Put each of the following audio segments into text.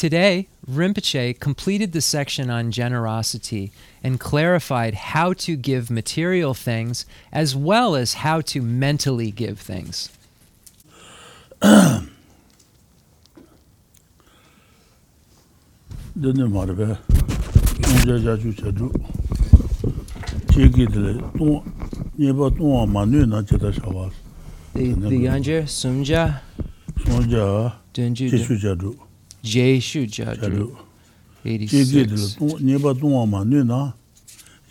Today, Rinpoche completed the section on generosity and clarified how to give material things as well as how to mentally give things. dāne mārabē, nōngjā jāchū chādhū, chēkī tīlē, tōng, nyebā tōngwā mā nui nā chadā shāwās, The, the Yangje, Sumja, sōngjā Dunju, chēshū chādhū, Jeshu chādhū, Jaju, chēkī tīlē, 86. tōng, nyebā tōngwā mā nui nā,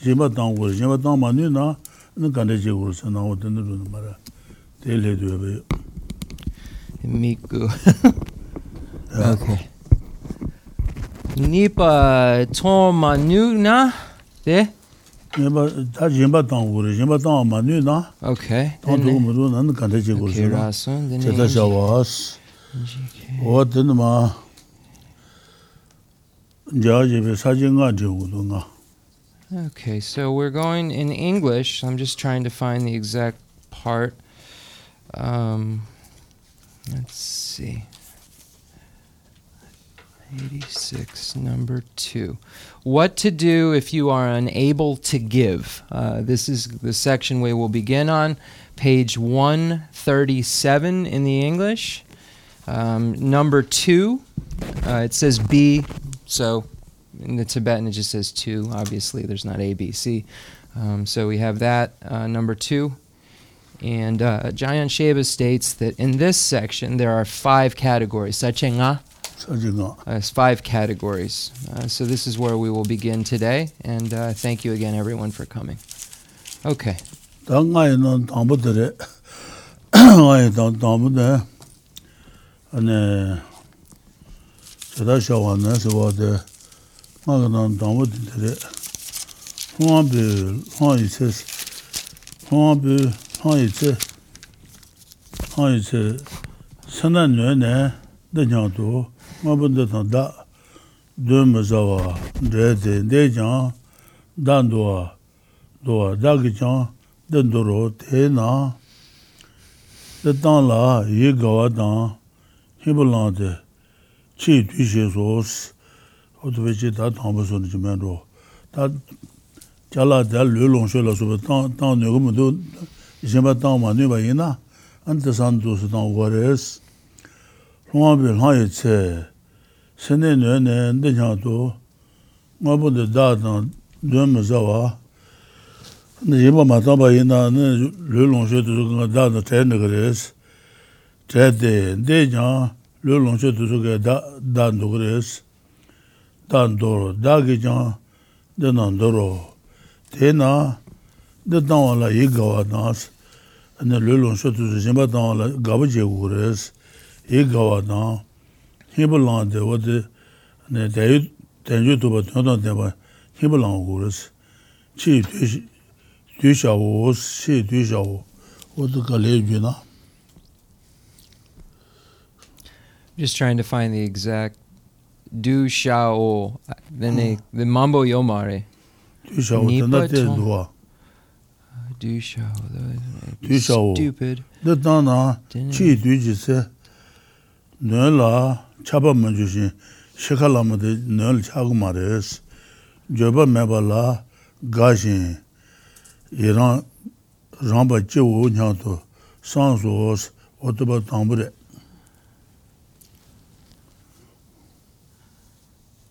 nyebā tāng wā, nyebā tāng mā nui nā, nā kāndā chē wā sā nā wā tāndā rū nā mārā, tē lē tuyā bē, Miku. okay. Nipa Toma Nuna. There? nyebā, tā nyebā tāng wā rē, nyebā tāng mā nui nā, Okay. tāng then tō the- mā rū nā, nā kāndā chē wā Okay, sā nā, Rasun. Then chadā the shāwās, NGK. wā tāndā mā, jā jē bē sā jē ngā jē wā tō ngā, Okay, so we're going in English. I'm just trying to find the exact part. Um, let's see. 86, number two. What to do if you are unable to give. Uh, this is the section we will begin on, page 137 in the English. Um, number two, uh, it says B, so in the Tibetan it just says two. Obviously, there's not A, B, C. Um, so we have that, uh, number two. And uh, Jamyang Shepa states that in this section there are five categories. Sachenga sā jē five categories. Uh, so this is where we will begin today. And uh, thank you again, everyone, for coming. Okay. chida shawa na siwa de nga ka nang dangwa di tere huwa bi huwa yi tse huwa bi huwa yi tse huwa yi tse sena nyo ne de nyang tu nga bu de tang da de me zawa de de de jang dan duwa duwa da ki jang den duro te na de tang la yi gawa tang hibu lang de chi tui she soos, oto pe chi ta tangpa so ni chi men ro, ta kya la dya lu long she la sobe, tang nyo go mudo, ishen pa tang ma nyo ba ina, an ta san tu su tang go res. Longa pe lang ye che, sen ne nyo ne, de chan tu, nga po de da tang, dyo me za wa, ne ma tang ba ina, ne long she tu su ka da tang ten de res, ten de, de chan, lō lōngshō tūsō kē dān dō kērēs, dān dō rō, dā kē chāng dā nān dō rō, tē nā dā dāng wā lā yī gā wā nās, nā lō lōngshō tūsō shimbā dāng wā lā gā bā chē kū kērēs, yī gā wā nā, hī bā lāng dē wā dē, nā dā yū tēn chū tū bā tō tāng dē bā, hī bā lāng kū kērēs, chī tū shā wō, chī tū shā wō, wā dā kā lē yu nā, Just trying to find the exact du shao. Then they hmm. the mambo yomare. Du shao. Du shao. Du shao. Stupid. The dana chi du ji se. Nön la chaba ma ju shin. Shikala ma de nön chagu ma res. Joba me ba la ga shin. Iran ramba chi wo nyang to. Sans os otoba tambure.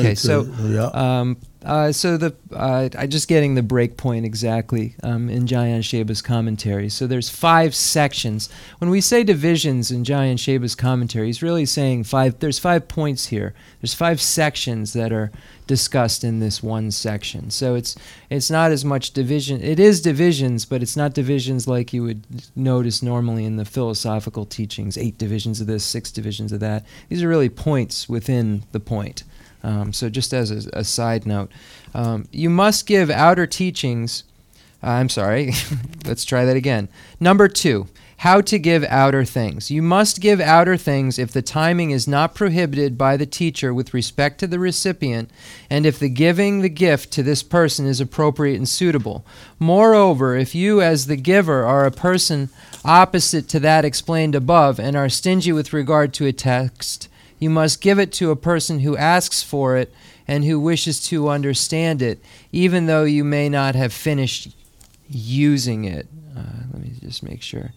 Okay, so- 呀，Um, uh, so the uh, I just getting the break point exactly um, in Jamyang Shepa's commentary. So there's five sections. When we say divisions in Jamyang Shepa's commentary, he's really saying five. There's five points here. There's five sections that are discussed in this one section. So it's it's not as much division. It is divisions, but it's not divisions like you would notice normally in the philosophical teachings. Eight divisions of this, six divisions of that. These are really points within the point. Um, so, just as a, a side note, um, you must give outer teachings. Uh, I'm sorry, let's try that again. Number two, how to give outer things. You must give outer things if the timing is not prohibited by the teacher with respect to the recipient, and if the giving the gift to this person is appropriate and suitable. Moreover, if you, as the giver, are a person opposite to that explained above, and are stingy with regard to a text, you must give it to a person who asks for it and who wishes to understand it, even though you may not have finished using it. Uh, let me just make sure.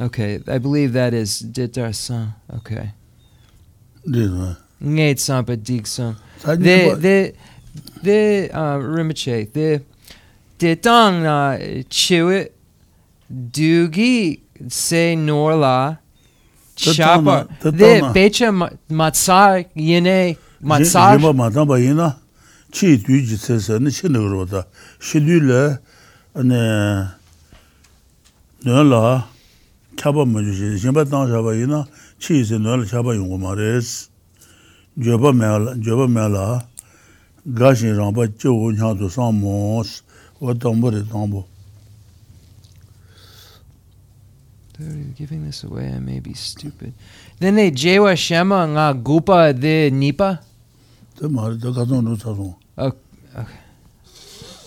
Okay, I believe that is ditarsan. Okay. ngeit sampa dikson de de de rimache de de tang na chewe dugi se norla chapa de pecha matsa yene matsa jima madan ba yina chi duji se se ne chi nogro da shidule ne norla chapa ma ju jima tang chapa yina chi se norla chapa yungo ma res jeba mela, jeba mela, gashin rangpa che wu nyang tu sang mons, wa tangbo de tangbo. You're giving this away, I may be stupid. Then they jewa shema nga gupa de nipa? Te mara, te katsang ru tsasong.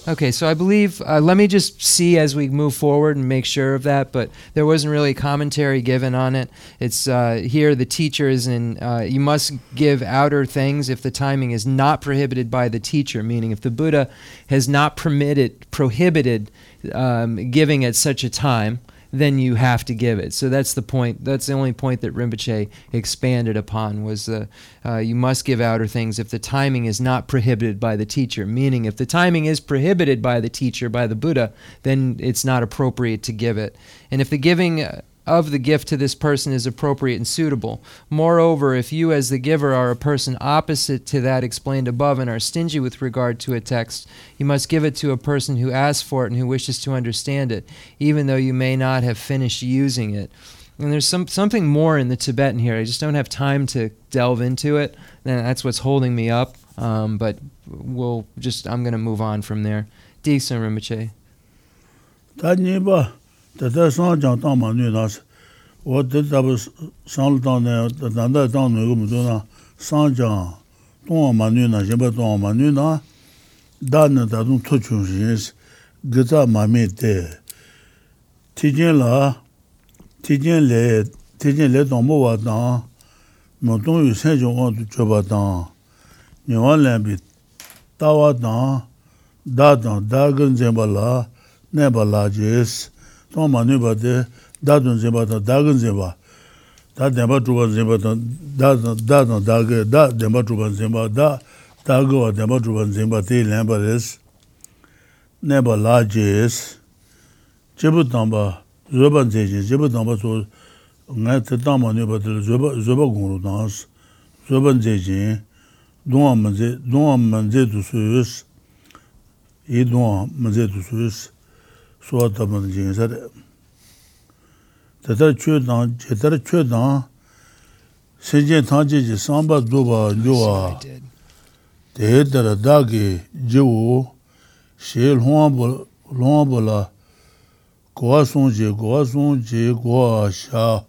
Okay, so I believe, uh, let me just see as we move forward and make sure of that, but there wasn't really commentary given on it. It's uh, here the teacher is in, uh, you must give outer things if the timing is not prohibited by the teacher, meaning if the Buddha has not permitted, prohibited um, giving at such a time, then you have to give it. So that's the point. That's the only point that Rinpoche expanded upon was uh, uh, you must give outer things if the timing is not prohibited by the teacher. Meaning, if the timing is prohibited by the teacher, by the Buddha, then it's not appropriate to give it. And if the giving uh, of the gift to this person is appropriate and suitable. Moreover, if you, as the giver, are a person opposite to that explained above and are stingy with regard to a text, you must give it to a person who asks for it and who wishes to understand it, even though you may not have finished using it. And there's some something more in the Tibetan here. I just don't have time to delve into it. And that's what's holding me up. Um, but we'll just I'm going to move on from there. Decent Rinpoche. tata sāng chāng tāng mā nui nās, wā tata tabu sāng lū tāng nā, tata ndā tāng nui gu mū tō nā, sāng chāng tōng mā nui nā, shimbā tōng mā nui nā, dā nā tā tōng tō chūng shīs, gā mā mē tē. Tī jīn lā, tī jīn lē, tī jīn lē tōng mō wā tāng, mō tōng yu sēn chōng wā tō chō bā tāng, nī wā lē bī tā wā tāng, dā tāng, dā gān zēn bā lā, nē bā lā jīs, tōng mā nui bā tē dā tōng zhēn bā tōng dā gān zhēn bā dā dēn bā chūpa zhēn bā tōng dā tōng dā tōng dā gā dā dēn bā chūpa zhēn bā dā dā gā wā dēn bā chūpa zhēn bā tē lēn bā rēs nē bā lā jēs jē bū tāng bā zhē bā zhē jē jē bū tāng bā sō ngā tē tāng mā nui bā tē zhē bā zhē bā gōng rō tāng sī, zhē bā zhē jē dōng wā mā zhē dōng wā mā zhē tu sū yu sī, yī dōng wā mā zhē tu sū yu sī, suwa taban jingi sari. Tatar chwe tang, tatar chwe tang, senjen tangche je samba dhuba yuwa, tehe tara dagi jivu, she lhuwa bula, kuwa sungje, kuwa sungje, kuwa sha,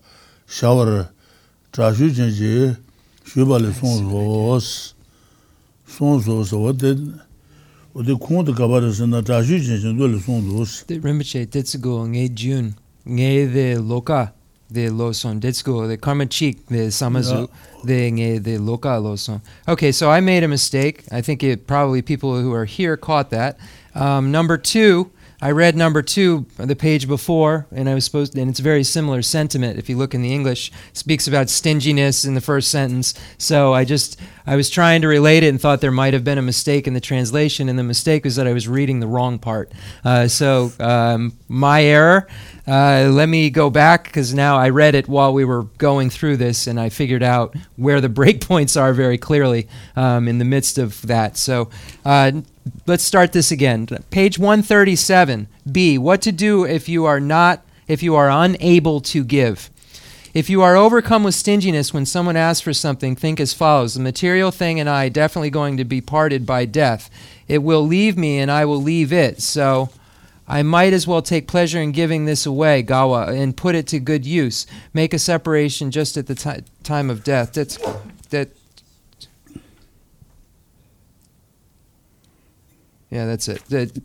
shawar, trashu chenje, shubali sungzo, sungzo sawa teni, song roos, wade, wade kong de kabara sana, trashu jen jen do le song. The Rinpoche Tetsugo nge Jun nge the Loka the Loson Tetsugo the Karma Chik the Samazu the nge the Loka Loson. Okay, so I made a mistake. I think it probably people who are here caught that. Um, number two, I read number two, the page before, and I was supposed, and it's a very similar sentiment. If you look in the English, it speaks about stinginess in the first sentence. So I just, I was trying to relate it and thought there might have been a mistake in the translation, and the mistake was that I was reading the wrong part. Uh, so um, my error. Uh, let me go back because now I read it while we were going through this, and I figured out where the breakpoints are very clearly um, in the midst of that. So uh, let's start this again. Page 137. B. What to do if you are not, if you are unable to give. If you are overcome with stinginess when someone asks for something, think as follows The material thing and I definitely going to be parted by death. It will leave me and I will leave it. So I might as well take pleasure in giving this away, Gawa, and put it to good use. Make a separation just at the ti time of death. That's that. Yeah, that's it. That,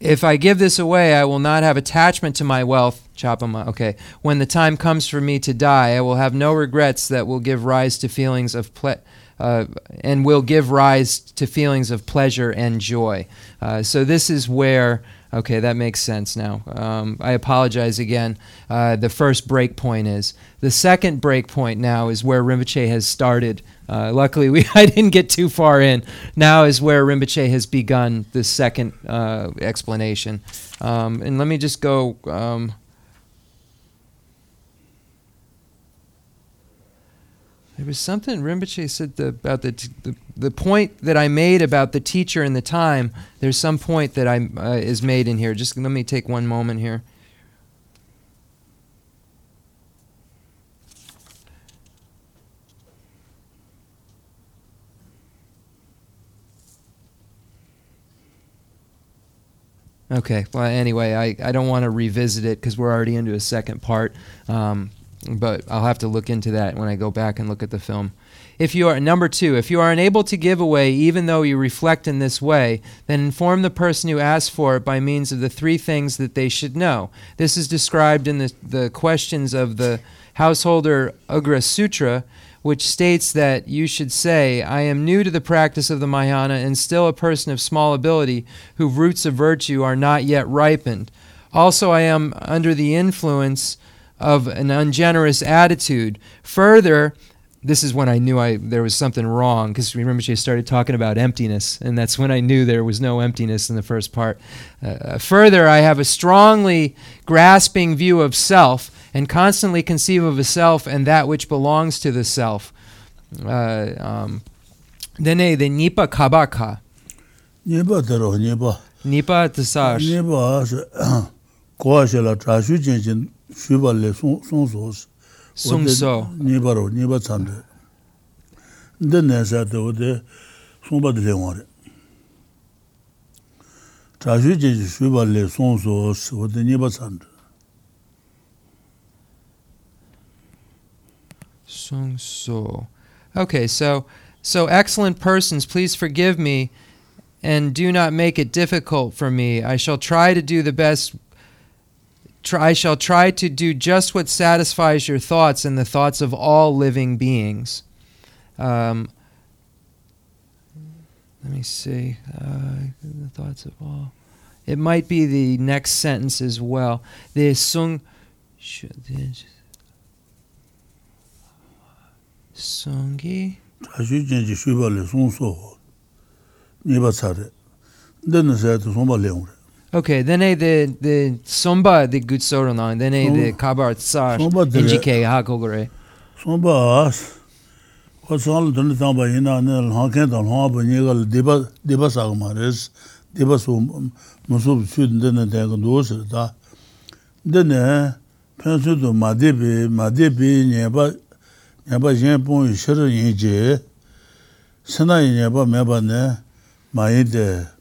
if I give this away, I will not have attachment to my wealth. Chapama. Okay. When the time comes for me to die, I will have no regrets that will give rise to feelings of ple- uh, and will give rise to feelings of pleasure and joy. Uh, so this is where Okay, that makes sense now. Um, I apologize again. Uh, the first break point is. The second break point now is where Rinpoche has started. Uh, luckily, we I didn't get too far in. Now is where Rinpoche has begun the second uh, explanation. Um, and let me just go. Um, There was something Rinpoche said the, about the, t- the the point that I made about the teacher and the time. There's some point that I uh, is made in here. Just let me take one moment here. Okay. Well, anyway, I, I don't want to revisit it because we're already into a second part. Um, but I'll have to look into that when I go back and look at the film. If you are number 2, if you are unable to give away even though you reflect in this way, then inform the person who asks for it by means of the three things that they should know. This is described in the, the questions of the Householder Ugra Sutra, which states that you should say, I am new to the practice of the Mahayana and still a person of small ability, whose roots of virtue are not yet ripened. Also, I am under the influence of an ungenerous attitude. Further, this is when I knew I there was something wrong because remember she started talking about emptiness, and that's when I knew there was no emptiness in the first part. Uh, uh, further, I have a strongly grasping view of self and constantly conceive of a self and that which belongs to the self. Uh, um, Dene nipa kabaka. Nipa dero nipa. Nipa tsar. Nipa kwa shela trashu jin shubha le song so sung so nipa ro nipa tsande nde nesa de wode sungpa de lengwa re trashu jin shubha le song so wode nipa tsande sung so okay so so excellent persons please forgive me and do not make it difficult for me. I shall try to do the best I shall try to do just what satisfies your thoughts and the thoughts of all living beings. Um, let me see. Uh, the thoughts of all. It might be the next sentence as well. The sung. Sungi. Tashi shuba le sung so. Niba tsare. Dena sayate sungpa leung. Okay, then hey, the the somba the good sorrow now, then hey, the kabar tsar NGK hakogore. Somba as ko sol dun ta ba ina ne ha ke da ha ba ni gal deba deba sa ma res deba so musub sud den ne da do sir da den ne pen su do ma de bi ma de bi ne ba ne ba jen pon shir yin je sana yin ba me ba ne ma yi de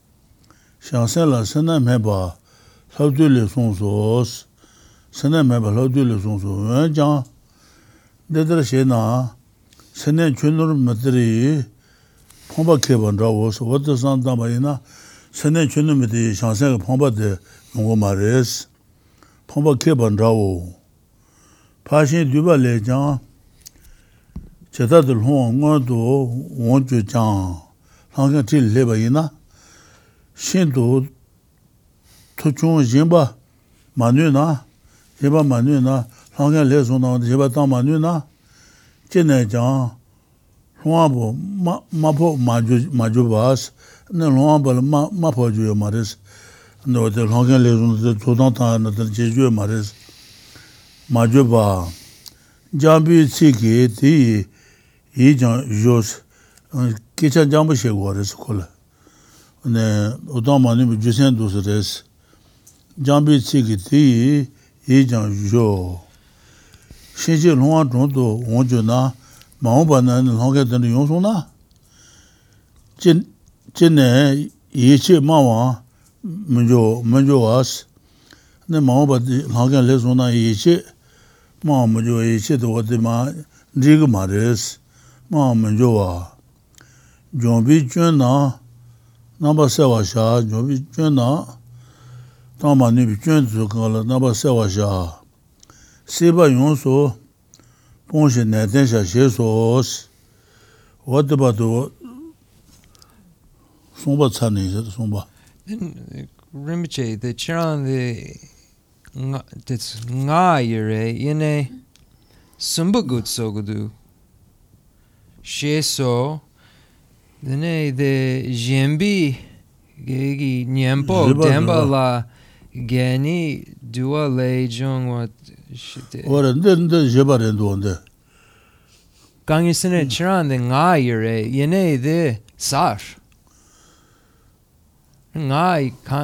shāngsān lā sānā mē bā lāb dū lī sōng sōs, sānā mē bā lāb dū lī sōng sō, wēn jāng, dē dhā shē nā, sānā chūn nūr mē dhirī, pōng bā kē bā ndā wō sō, wā dhā sāng dā bā yī na, sānā chūn nūr mē dhī shāngsān kā pōng bā dhī yōng gō mā rēs, pōng bā kē bā ndā wō, pā shīn dū bā lē jāng, chē tā dhī lōng ngō dhō, wōng chū jāng, lāng kā chī lē bā yī na, shindu tuchung yinba manyu na, yinba manyu na, langan le su na, yinba tang manyu na, jine jang, lungwabu mapo maju baas, ne lungwabu mapo juyo maris, ne wate langan le su na, tutang tang na, je juyo maris, maju ba, jambi tsiki, ti yi jang yos, kichan jambi shekwa kula. 아보 마 마포주요 마레스 노데 상게 레소나 조단타 나데 제주요 마레스 마주바 잠비 치기 디 이장 요스 kicha jambu she guwa res kola. Ne, udan mani mi jusen dus res. Jambi tsiki ti yi jang yo. Shinji longwa zhungdu wongju na, maungpa na longka dana yongsong na. Jin, jin ne, yi chi mawa munjo, munjo was. Ne maungpa di longka le zong na yi nāmbā sēwā shā, jōbi jōn nā, tāmbā nībi jōn tsū kāla nāmbā sēwā shā, sīpa yōn sō, pōngshī nē tēn shā shē sōs, wā tibā tō, sōmbā tsā nī shā, sōmbā. Rinpoche, the Chiran, the ngā yore, yene, sōmbā gut sō gudu, shē sō, dine de jembi gegi nyempo demba la geni duwa le jong wa shite. Ora den de jeba ren do de gang is ne chiran de nga yere yene de sash nga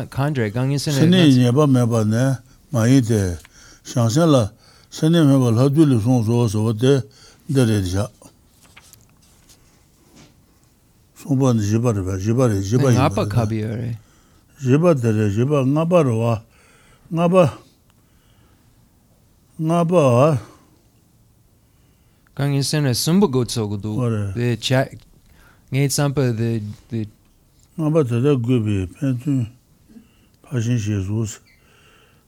kandre gang is ne ne nyeba me ba ne ma yi de shansela sene me ba la du le son so so de de ja 송번 지바르 봐. 지바르 지바 나빠 카비어레 지바데레 지바 나바로와. 나바 나바. 강인 센에 숨부고 저고도 네 자. 네 example the the 나바 저다 그비 펜투 파신 예수스.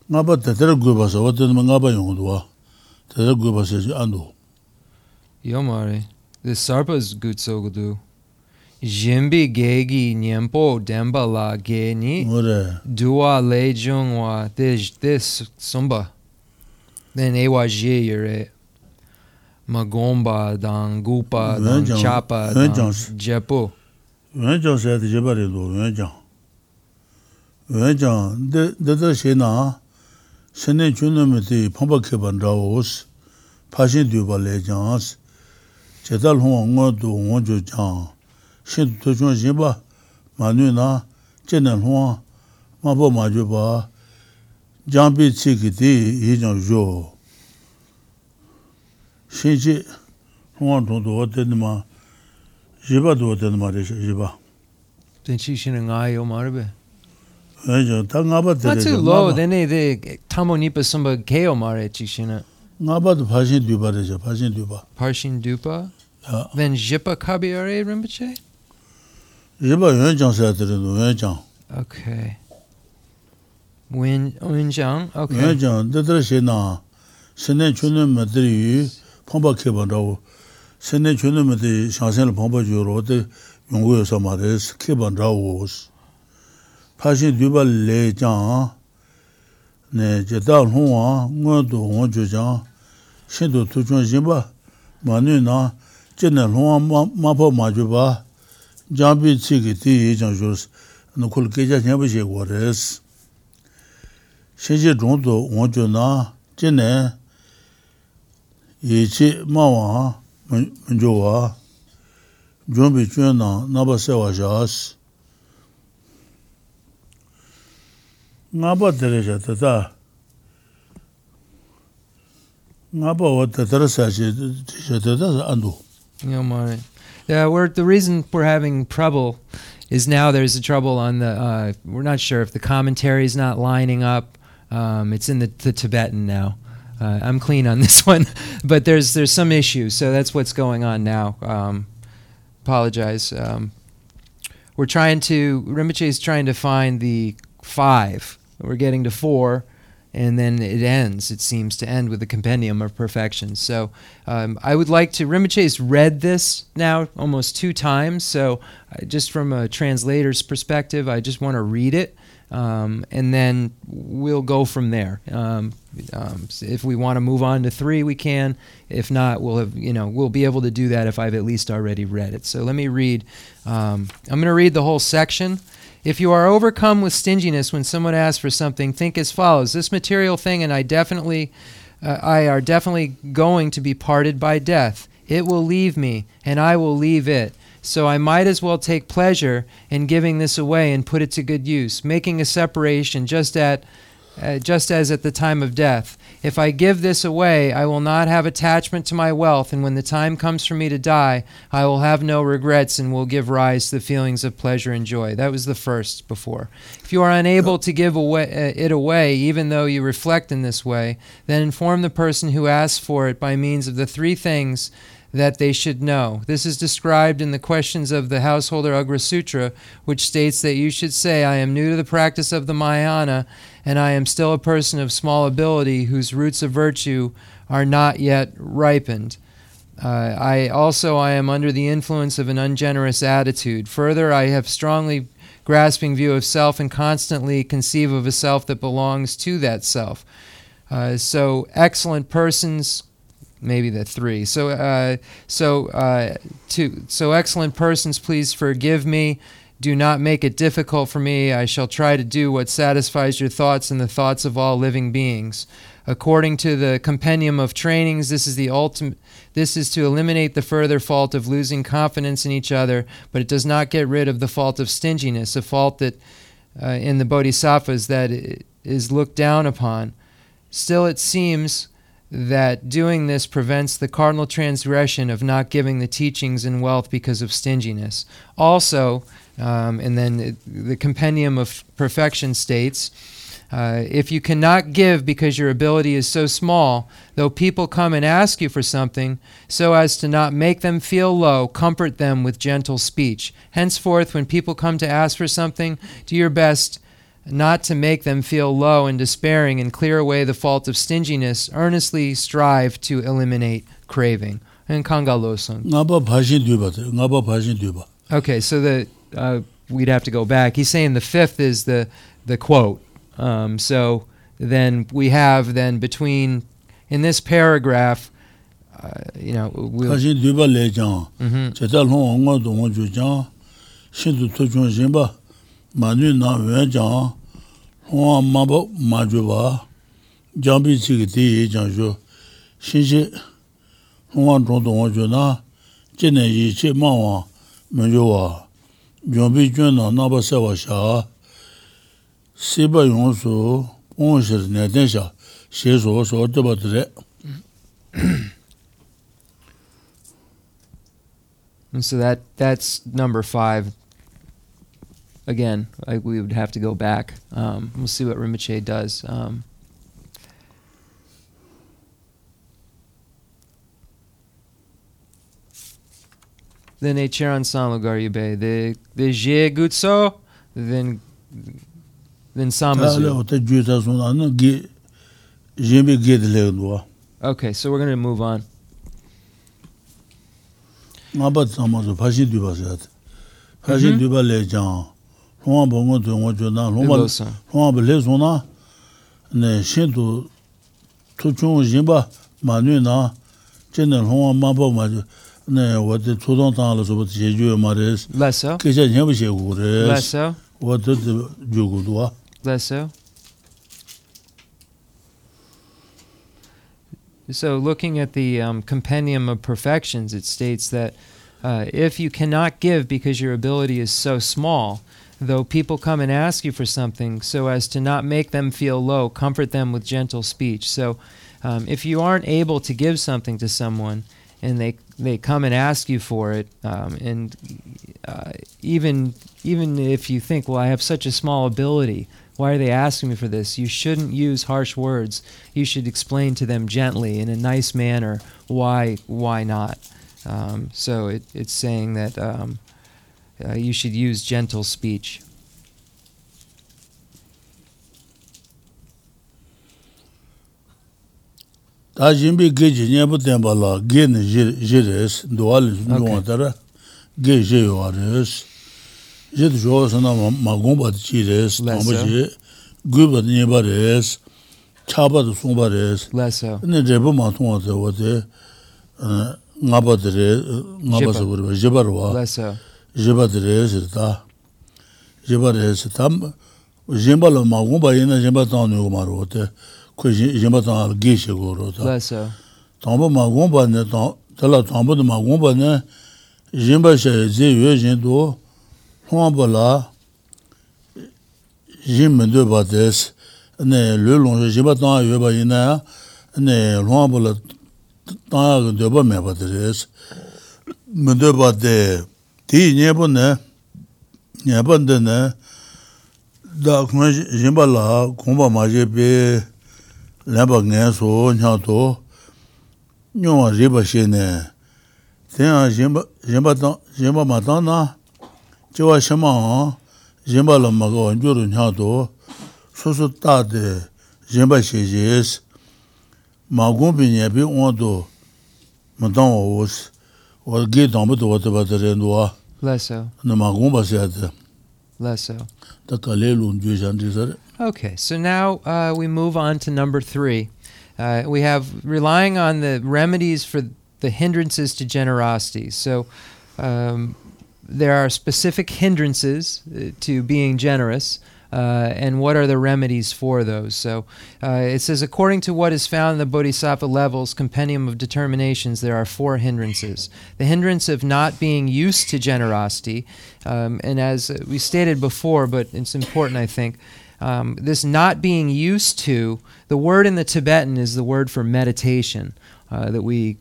나바 저다 그바서 어떤 나바 용도 와. 저다 그바서 안도. 요마레 the sarpas good so go do Jimbi gegi nyempo demba la geni duwa le jungwa tej this sumba. Then ewa je yere magomba dan gupa dan chapa dan jepo. Wen jang se de jeba re do wen jang. Wen jang de de de she na sene chunu me ti phamba ke ban ra os. Phashin du ba le jang. Chedal ho ngo do ngo jo jang. shen tu chun shen pa ma nu na chen na huwa ma po ma ju pa jang pi chi ki ti yi jang jo shen chi huwa tong tuwa ten ma jiba tuwa ten ma re jiba ten chi shen nga yo ma re be? Yo ta nga pa tere ma tsu lo dene de tamo nipa sumba ke yo ma re chi shen nga pa tu pashin dupa re pashin dupa pashin dupa Then Jipa Kabiare Rinpoche? Riba Yuanjiang saya tere do, Yuanjiang. Okay. Yuanjiang, okay. Yuanjiang, tere she na, sene chunen me tere yu, pangpa keba rawo, sene chunen me tere shangsen la pangpa ju rawo, te yungu yo sama res, keba rawo os. Pashin duba le jang, ne je da longwa, ngon do ngon jo jang, shen do tu chun jimba, ma nu na, je ne longwa ma po ma ju ba, jambi tsiki ti yi jang shurs, nukul geja nyambi she kwa res. Sheche zhungzu wancho na, jine, yi chi ma wa, manjo wa, jambi chun na, naba sewa shas. Ngaba tere she tata, ngaba wa tatara sa she tata andu. Andu. Yeah, Mare. Yeah, we're the reason we're having trouble is now there's a trouble on the. Uh, we're not sure if the commentary is not lining up. Um, it's in the, the Tibetan now. Uh, I'm clean on this one, but there's there's some issues. So that's what's going on now. Um, apologize. Um, we're trying to Rinpoche is trying to find the five. We're getting to four, and then it ends. It seems to end with a compendium of perfection. So um, I would like to. Rinpoche's read this now almost two times. So uh, just from a translator's perspective, I just want to read it um, and then we'll go from there. Um, um, if we want to move on to three, we can. If not, we'll have you know we'll be able to do that if I've at least already read it. So let me read. Um, I'm going to read the whole section. If you are overcome with stinginess when someone asks for something, think as follows: This material thing, and I definitely, uh, I are definitely going to be parted by death. It will leave me, and I will leave it. So I might as well take pleasure in giving this away and put it to good use, making a separation just at uh, just as at the time of death. If I give this away, I will not have attachment to my wealth, and when the time comes for me to die, I will have no regrets and will give rise to the feelings of pleasure and joy. That was the first before. If you are unable to give away, uh, it away, even though you reflect in this way, then inform the person who asks for it by means of the three things that they should know. This is described in the questions of the Householder Ugra Sutra, which states that you should say, I am new to the practice of the Mahayana, and I am still a person of small ability whose roots of virtue are not yet ripened. Uh, I also I am under the influence of an ungenerous attitude. Further, I have strongly grasping view of self and constantly conceive of a self that belongs to that self. Uh, so excellent persons maybe the three. So, uh, so uh, two. So excellent persons, please forgive me. Do not make it difficult for me. I shall try to do what satisfies your thoughts and the thoughts of all living beings. According to the compendium of trainings, this is the ultimate. This is to eliminate the further fault of losing confidence in each other, but it does not get rid of the fault of stinginess, a fault that uh, in the bodhisattvas that is looked down upon. Still, it seems that doing this prevents the cardinal transgression of not giving the teachings in wealth because of stinginess. Also, um, and then it, the compendium of perfection states uh, if you cannot give because your ability is so small, though people come and ask you for something, so as to not make them feel low, comfort them with gentle speech. Henceforth, when people come to ask for something, do your best not to make them feel low and despairing and clear away the fault of stinginess, earnestly strive to eliminate craving. And Kangalosun. Okay, so the uh, we'd have to go back. He's saying the fifth is the the quote. Um, so then we have then between in this paragraph, uh, you know, we'll. Mm-hmm. Ma nu na wen jang huwa ma bo ma ju ba jang bi chi ge yi jang ju xin xi huwa zhong dong ju na jin ne yi chi ma wa men ju wa jang bi jun na na ba se wa sha si ba yong su pong shi ne den sha xie su su de ba And so that that's number five again, we would have to go back. Um, we'll see what Rinpoche does. Um, then they chair on San lugar yube. The the je gutso, then then samazu. Okay, so we're going to move on. Mm-hmm. hōngā bō ngō tō ngō chō nā, hōngā bō lē sō nā, nē shēn tō tō chōng yīn bā mā nū nā, chē nē hōngā mā bō mā chō, nē wā tē tō tōng tāng lā sō bō tē chē chō yō mā sō, kē chā yīn bā shē gu rē sō, wā tē tē chō gu tō wā. So looking at the um, compendium of perfections, it states that uh, if you cannot give because your ability is so small, though people come and ask you for something, so as to not make them feel low, comfort them with gentle speech. So, um, if you aren't able to give something to someone and they they come and ask you for it, um, and uh, even even if you think, well, I have such a small ability, why are they asking me for this? You shouldn't use harsh words. You should explain to them gently in a nice manner why why not. Um, so it, it's saying that um, uh, you should use gentle speech. 다 진비 게지 녀부 템발라 게니 지레스 도알 노아다라 게제 요아레스. 제도 조서나 마곰바 지레스. 마무지 그바 녀바레스. 차바도 송바레스. 근데 제부 마송어서 어제 나바드레 나바서 버버 제바르와 제바드레스다. 제바레스 탐 ᱡᱮᱢᱵᱟᱞ ᱢᱟᱜᱩᱢ ᱵᱟᱭᱱᱟ ᱡᱮᱢᱵᱟ ᱛᱟᱱᱩ ᱜᱚᱢᱟᱨᱚᱛᱮ ku yinpa tanga ge she go ro ta. Tangpa ma gongpa ne, tala tangpa ma gongpa ne, yinpa she ze yue yin do, huangpa la, yin mendo pa des, ne lue long she yinpa tanga yue pa yin na, ne huangpa la tanga ge pa me pa des. Mendo pa de, di nyepa ne, nyepa de ne, da kuma yinpa la, gongpa ma je pe, lēpa ngē sō ñā tō nyō wā rīpa shē nē tēnā rīpa mā tā nā chī wā shē mā hā rīpa lā mā kā wā nyō rū ñā tō sō sō tā tē rīpa shē shē sī mā gōng pī nyē pī wā tō mā tā wā wā sī wā gī tāng pī tō wā tē pā tē rē ndō wā nā mā gōng pā sē yā tē tā kā lē lōng jū shān tī sā rē Okay, so now uh, we move on to number three. Uh, we have relying on the remedies for the hindrances to generosity. So um, there are specific hindrances uh, to being generous. Uh, and what are the remedies for those? So uh, it says, according to what is found in the Bodhisattva levels compendium of determinations, there are four hindrances. The hindrance of not being used to generosity, um, and as we stated before, but it's important, I think, um, this not being used to, the word in the Tibetan is the word for meditation uh, that we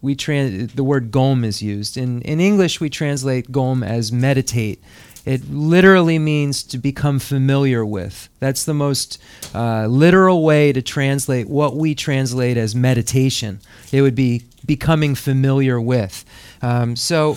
we trans the word gom is used. In in English we translate gom as meditate. It literally means to become familiar with. That's the most uh, literal way to translate what we translate as meditation. It would be becoming familiar with. Um, so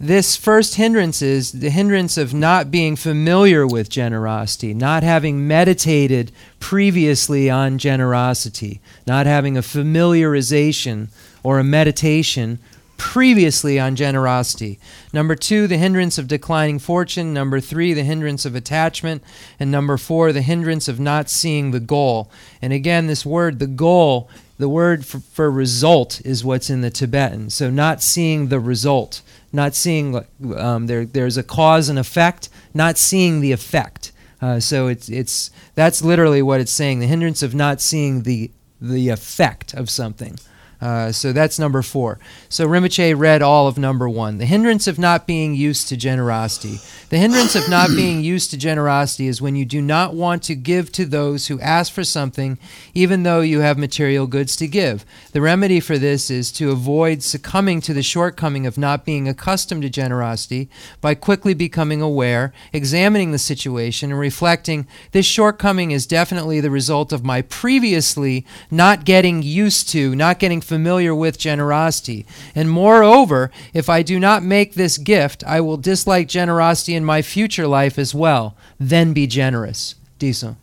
this first hindrance is the hindrance of not being familiar with generosity, not having meditated previously on generosity, not having a familiarization or a meditation previously on generosity. Number two, the hindrance of declining fortune. Number three, the hindrance of attachment. And number four, the hindrance of not seeing the goal. And again, this word, the goal, the word for, for result is what's in the Tibetan. So not seeing the result, not seeing um, there, there's a cause and effect, not seeing the effect. Uh, so it's it's that's literally what it's saying. The hindrance of not seeing the the effect of something. Uh, so that's number four. So Rinpoche read all of number one. The hindrance of not being used to generosity. The hindrance of not being used to generosity is when you do not want to give to those who ask for something, even though you have material goods to give. The remedy for this is to avoid succumbing to the shortcoming of not being accustomed to generosity by quickly becoming aware, examining the situation, and reflecting this shortcoming is definitely the result of my previously not getting used to, not getting familiar with generosity. And moreover, if I do not make this gift, I will dislike generosity in my future life as well. Then be generous. Decent.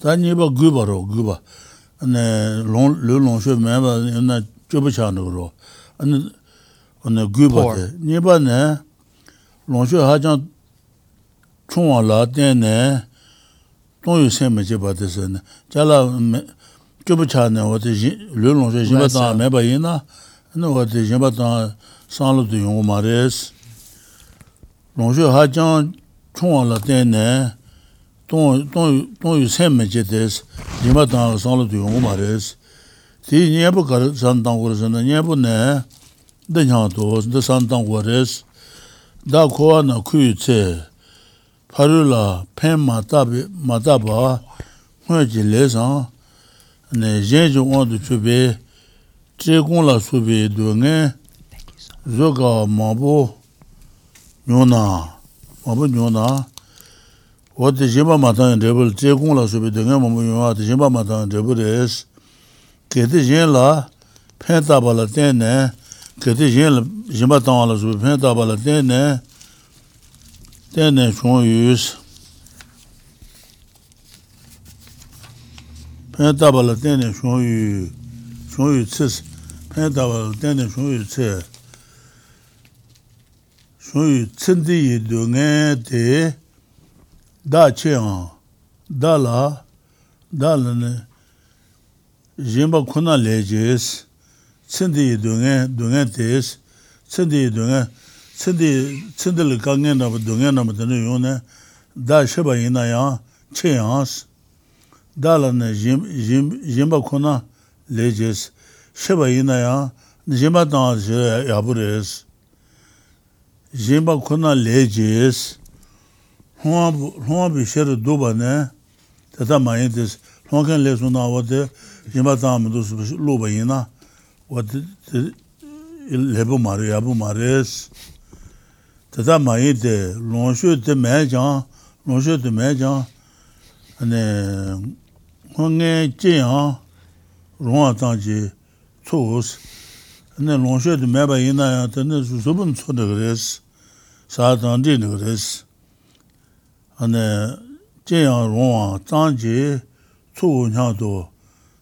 Tā kyobu chane wate lyo longshe shinpa tanga meba ina, ina wate shinpa tanga sanlu tu yungu ma res. Longshe hachang chungwa la tenne, tong yu senme che tes, shinpa tanga sanlu tu yungu ma res. Ti nyebu kar san tangwa res, nyebu ne, da nyang to, da san tangwa res. Da kowa na kuyu tse, paru la pen ma taba, ma taba, le sang, yin zhung wang du chu pe, che gong la su pe du nge, zo ka mabu nyo na, mabu nyo na, wo te jimba matang yin drebul, che gong la su pe du nge mabu nyo na, te jimba matang yin drebul es, ke te yin la, pen taba la ten ne, ke te yin la, jimba tanga la su pe pen taba la ten ne, ten ne chung yus, pen taba la teni shung yu, shung yu tsis, pen taba la teni shung yu tsi, shung yu tsindi yi du ngen te, da che nga, da la, da la ne, yinba kuna le jis, tsindi yi du ngen, du ngen te is, tsindi yi du ngen, tsindi, tsindi li ka ngen nama du ngen nama teni yung ne, da sheba yina yang, che yang si. dāla nā yinpa kuna le jēs, sheba yinā yā, yinpa tāngā shirā yabu rēs, yinpa kuna le jēs, huwa bī shirā dūba nē, tata mā yin tēs, huwa kān le sunā wate, yinpa tāngā mā tūs lūba yinā, wate lebu mā rē, yabu mā rēs, tata mā yin tē, lōngshū tē mē jāng, lōngshū tē mē jāng, ngay jinyang rungwa zangji tsuus, ngay longshe di mayba yinaya tani zubun tsu dhigiris, saa zangji dhigiris. Ngay jinyang rungwa zangji tsu nyang du,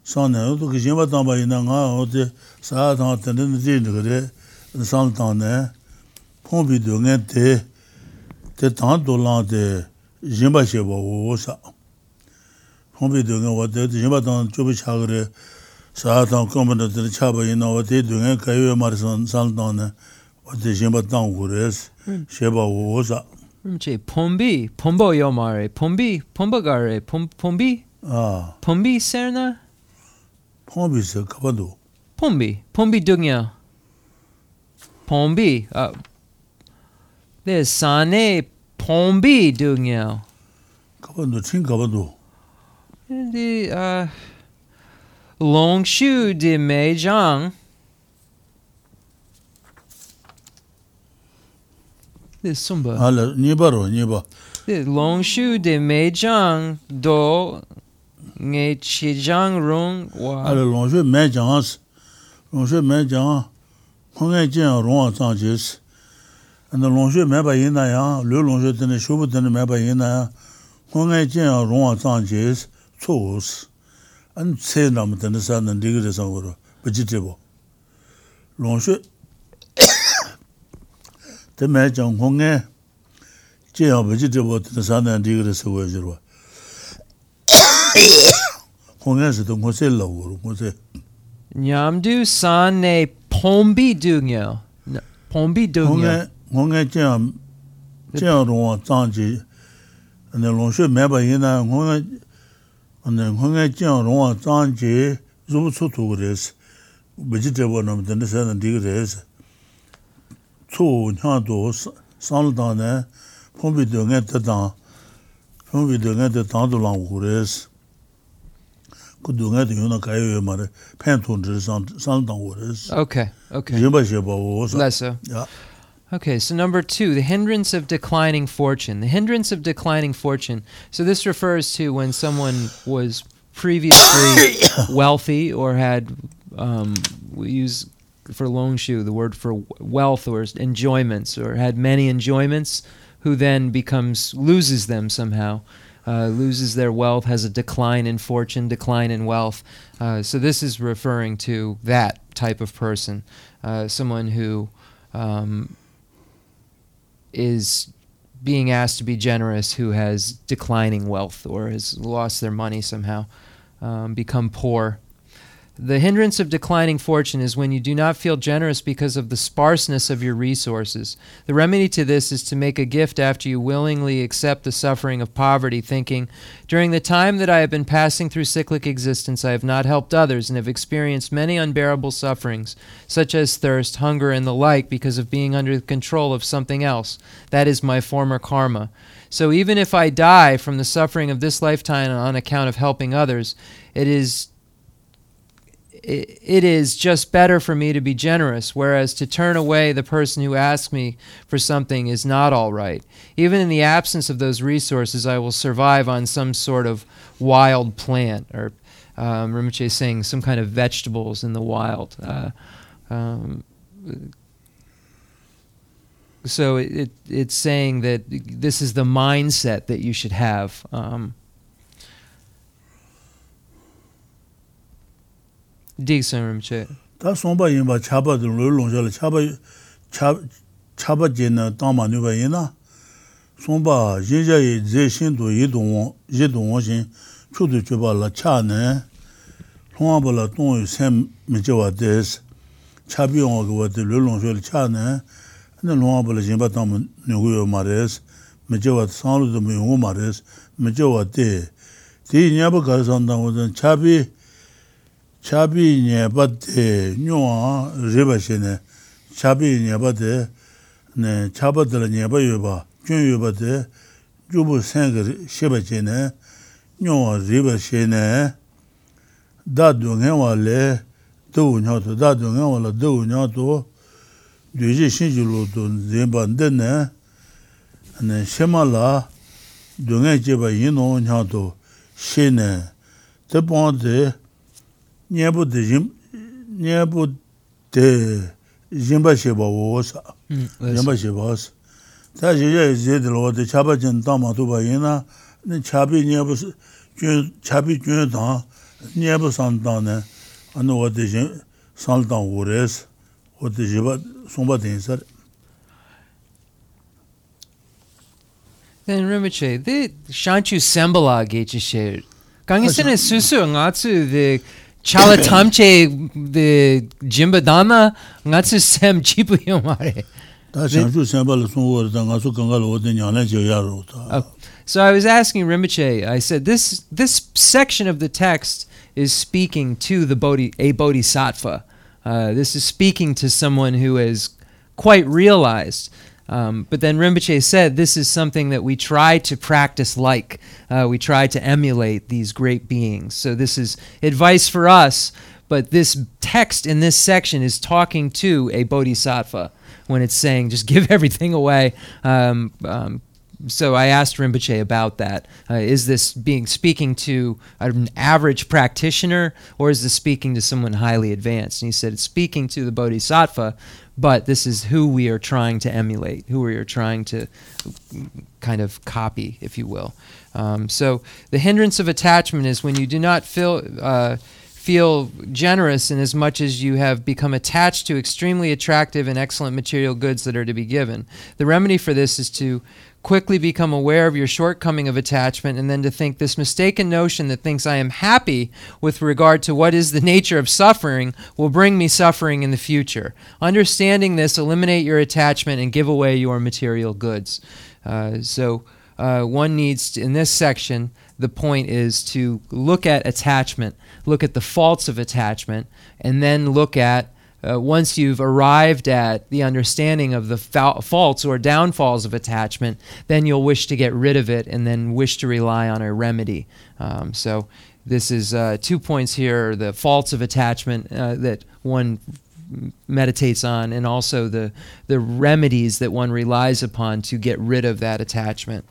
sang nay yodo ki jinba tangba yinaya nga yodo saa zang tani dhigiri, sang tang nay, pongpi du ngay di, di tang du lang di jinba sheba uwa saa. 공비 되게 와대 제바던 조비 차그레 사하던 공부들 차바 이나 와대 되게 가요 말선 산다네. 와대 제바던 고레스 제바 오자 음제 폼비 폼보 요마레 폼비 폼바가레 폼 폼비? 아. 폼비 세르나? 폼비스 가바도. 폼비 폼비 되냐 폼비 아. 네, 산에 폼비 되냐 가바도 친 가바도. The uh longshu de meijang this sumba Ala, nipa ro, nipa. the longshu de meijang do nge chijang rung wa Ala, longshu me jang si. Longshu me jang, hong e jing rongwa zang je si. Ana longshu me ba yin na yang, lu longshu tene, shubu tene me ba yin na yang, hong e jing rongwa zang 초스 안 세나면 되는 사는 리그에서 그러 버지티보 롱쇼 때문에 정홍에 제가 버지티보 되는 사는 리그에서 그러 공에서 또 고셀라고 고세 냠두 산에 폼비 두녀 폼비 두녀 공에 제가 제가 롱 장지 근데 롱쇼 매바 이나 공에 근데 뭔가 좀 롱아 짠지 좀 소토 그래서 베지테버 넘는데 세는 디그 그래서 초 냐도 산다네 폼비도 냈다 폼비도 냈다 당도랑 그래서 그 동안에 요나 가요 말에 팬톤들 산 산당 그래서 오케이 오케이 이거 봐 봐. 나서. 야. Okay, so number two, the hindrance of declining fortune. The hindrance of declining fortune. So this refers to when someone was previously wealthy or had, um, we use for longshu the word for wealth or enjoyments, or had many enjoyments, who then becomes loses them somehow. Uh, loses their wealth, has a decline in fortune, decline in wealth. Uh, so this is referring to that type of person, uh, someone who um, is being asked to be generous who has declining wealth or has lost their money somehow, um, become poor. The hindrance of declining fortune is when you do not feel generous because of the sparseness of your resources. The remedy to this is to make a gift after you willingly accept the suffering of poverty, thinking, During the time that I have been passing through cyclic existence, I have not helped others and have experienced many unbearable sufferings, such as thirst, hunger, and the like, because of being under the control of something else. That is my former karma. So even if I die from the suffering of this lifetime on account of helping others, it is it is just better for me to be generous, whereas to turn away the person who asks me for something is not all right. Even in the absence of those resources, I will survive on some sort of wild plant, or um, Rinpoche is saying some kind of vegetables in the wild. Uh, um, so it, it it's saying that this is the mindset that you should have. Um, dig serum che. Ta somba yin ba chaba de lo lo jala chaba chaba je na ta ma nu ba yin na. Somba yin ja ye je shin do yi dong wo yi dong wo shin chu de che ba la cha ne. Hong ba la tong yu sem me je wa des cha bi yong ge wa de lo lo jala cha ne. Ne lo ba la jin ba ta ma nu gu yo ma res me je wa sa lu de me yo ma res me je wa de. Di nya ba ga san da wo den cha bi chabi nyeba te nyuwa riba she ne. Chabi nyeba te ne chaba tala nyeba yoba kyun yoba te jubu senga sheba she ne. Nyuwa riba she ne. Da dungenwa le dawu nyaw to da dungenwa la dawu nyaw to duji shinji lu to zinba dene ne. Shema la dungen jeba yino nyaw to she ne. Te pon te nyebu de jim, nyebu de jimba sheba wosa, jimba sheba wosa. Ta yeya zedi lo de chaba jen dama tuba yina, chabi nyebu, chabi gyun dang, nyebu san dang ne, anu wade jim, san dang wores, wade jiba, sumba den sar. Then Rinpoche, the Shanchu Sambala gechi shir, kangisene susu ngatsu the the jimbadana ngatsu sem chipu yomare. Ta shanshu senpa la sun wore, ta nga su ganga lo wade nyana je yaro ta. Oh. So I was asking Rinpoche, I said this this section of the text is speaking to the bodhi, a bodhisattva. Uh, this is speaking to someone who is quite realized. Um, but then Rinpoche said this is something that we try to practice like. Uh, we try to emulate these great beings. So this is advice for us, but this text in this section is talking to a bodhisattva when it's saying just give everything away. Um, um, so I asked Rinpoche about that. Uh, is this being speaking to an average practitioner, or is this speaking to someone highly advanced? And he said it's speaking to the bodhisattva, but this is who we are trying to emulate, who we are trying to kind of copy, if you will. Um, so the hindrance of attachment is when you do not feel. Uh, feel generous in as much as you have become attached to extremely attractive and excellent material goods that are to be given. The remedy for this is to quickly become aware of your shortcoming of attachment and then to think this mistaken notion that thinks I am happy with regard to what is the nature of suffering will bring me suffering in the future. Understanding this, eliminate your attachment and give away your material goods. Uh, so, uh, one needs, to, in this section, the point is to look at attachment, look at the faults of attachment, and then look at uh, once you've arrived at the understanding of the fa- faults or downfalls of attachment, then you'll wish to get rid of it and then wish to rely on a remedy. Um, so, this is uh, two points here the faults of attachment uh, that one meditates on, and also the, the remedies that one relies upon to get rid of that attachment.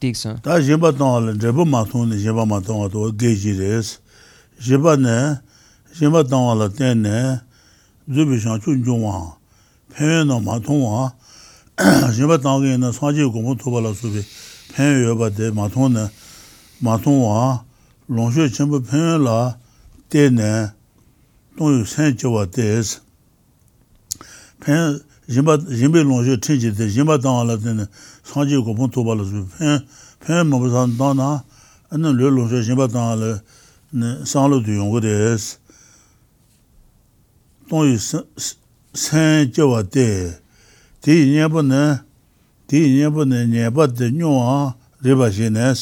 Dixon. shenpa tangwa la tenne zubi shang chun chungwa, penwe na ma tongwa, shenpa tangwa ina sanji kumu toba la subi penwe yoba de ma tongne, ma tongwa, longshu chenpa penwe la tenne tongyu sen chewa tes. Penwe, shenpa longshu tenji de, shenpa tangwa la tenne sanji kumu toba la subi penwe mabu san tangna, ane lyo longshu shenpa tangwa la sanglo du yungu tes. 동이 senjewa te, ti nyeba ne, ti nyeba ne nyeba te nyongwa riba she ne,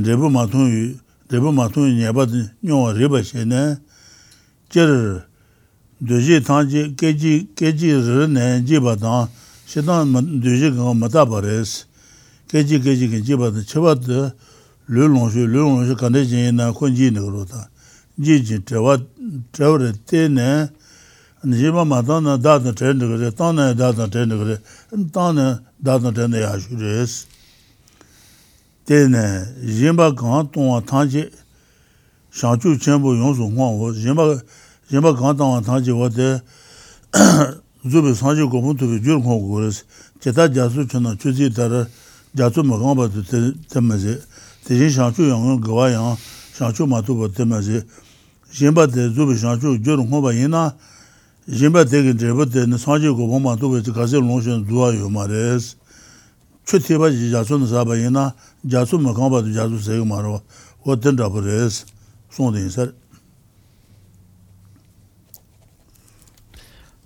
riba matungi, riba matungi nyeba te nyongwa riba she ne, jir doji tangji, keji, keji rir ne jiba tang, shidan doji kanga mataba res, keji keji kan jiba te, chiba te, lu longshu, lu longshu kanda jingi na kun ji nikro ta, ji jin trewa trawara tene, jima ma tana datan tende kare, tana datan tende kare, tana datan tende ya shures. Tene, jima kaan tongwa tangi, shangchu chenpo yonsu huwa wo, jima, jima kaan tongwa tangi wate, zubi sanji gomu tubi jur kong kores, cheta jasu chana chuzi tara, jasu magamba tu temaze, tejin shangchu yongon gawa yang, shangchu matubo temaze, zubi shang chu jul kong ba yin na, yinba degi driba degi sanji gu bongma duwe zi kasi yu ma res. Chu ji jasu jasu ma kamba jasu segi ma rwa, rabu res, song.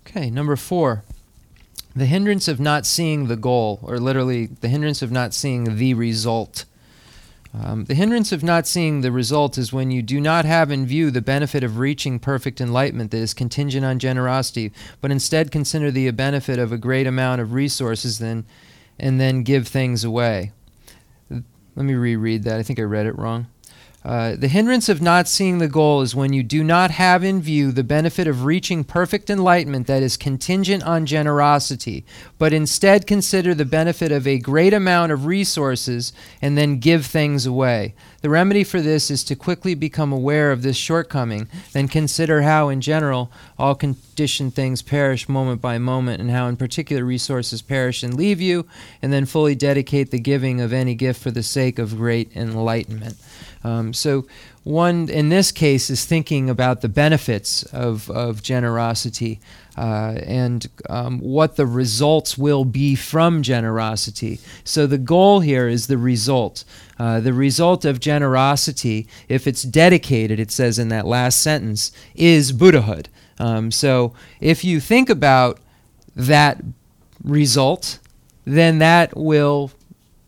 Okay, number four. The hindrance of not seeing the goal, or literally, the hindrance of not seeing the result. Um, the hindrance of not seeing the result is when you do not have in view the benefit of reaching perfect enlightenment that is contingent on generosity, but instead consider the benefit of a great amount of resources then, and then give things away. Let me reread that. I think I read it wrong. Uh, the hindrance of not seeing the goal is when you do not have in view the benefit of reaching perfect enlightenment that is contingent on generosity, but instead consider the benefit of a great amount of resources and then give things away. The remedy for this is to quickly become aware of this shortcoming, then consider how, in general, all conditioned things perish moment by moment, and how, in particular, resources perish and leave you, and then fully dedicate the giving of any gift for the sake of great enlightenment. Um, so, one in this case is thinking about the benefits of, of generosity uh, and um, what the results will be from generosity. So, the goal here is the result. Uh, the result of generosity, if it's dedicated, it says in that last sentence, is Buddhahood. Um, so, if you think about that result, then that will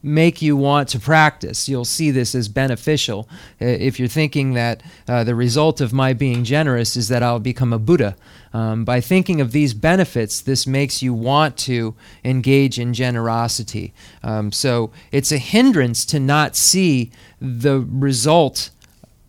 make you want to practice. You'll see this as beneficial. Uh, if you're thinking that uh, the result of my being generous is that I'll become a Buddha, um, by thinking of these benefits, this makes you want to engage in generosity. Um, so it's a hindrance to not see the result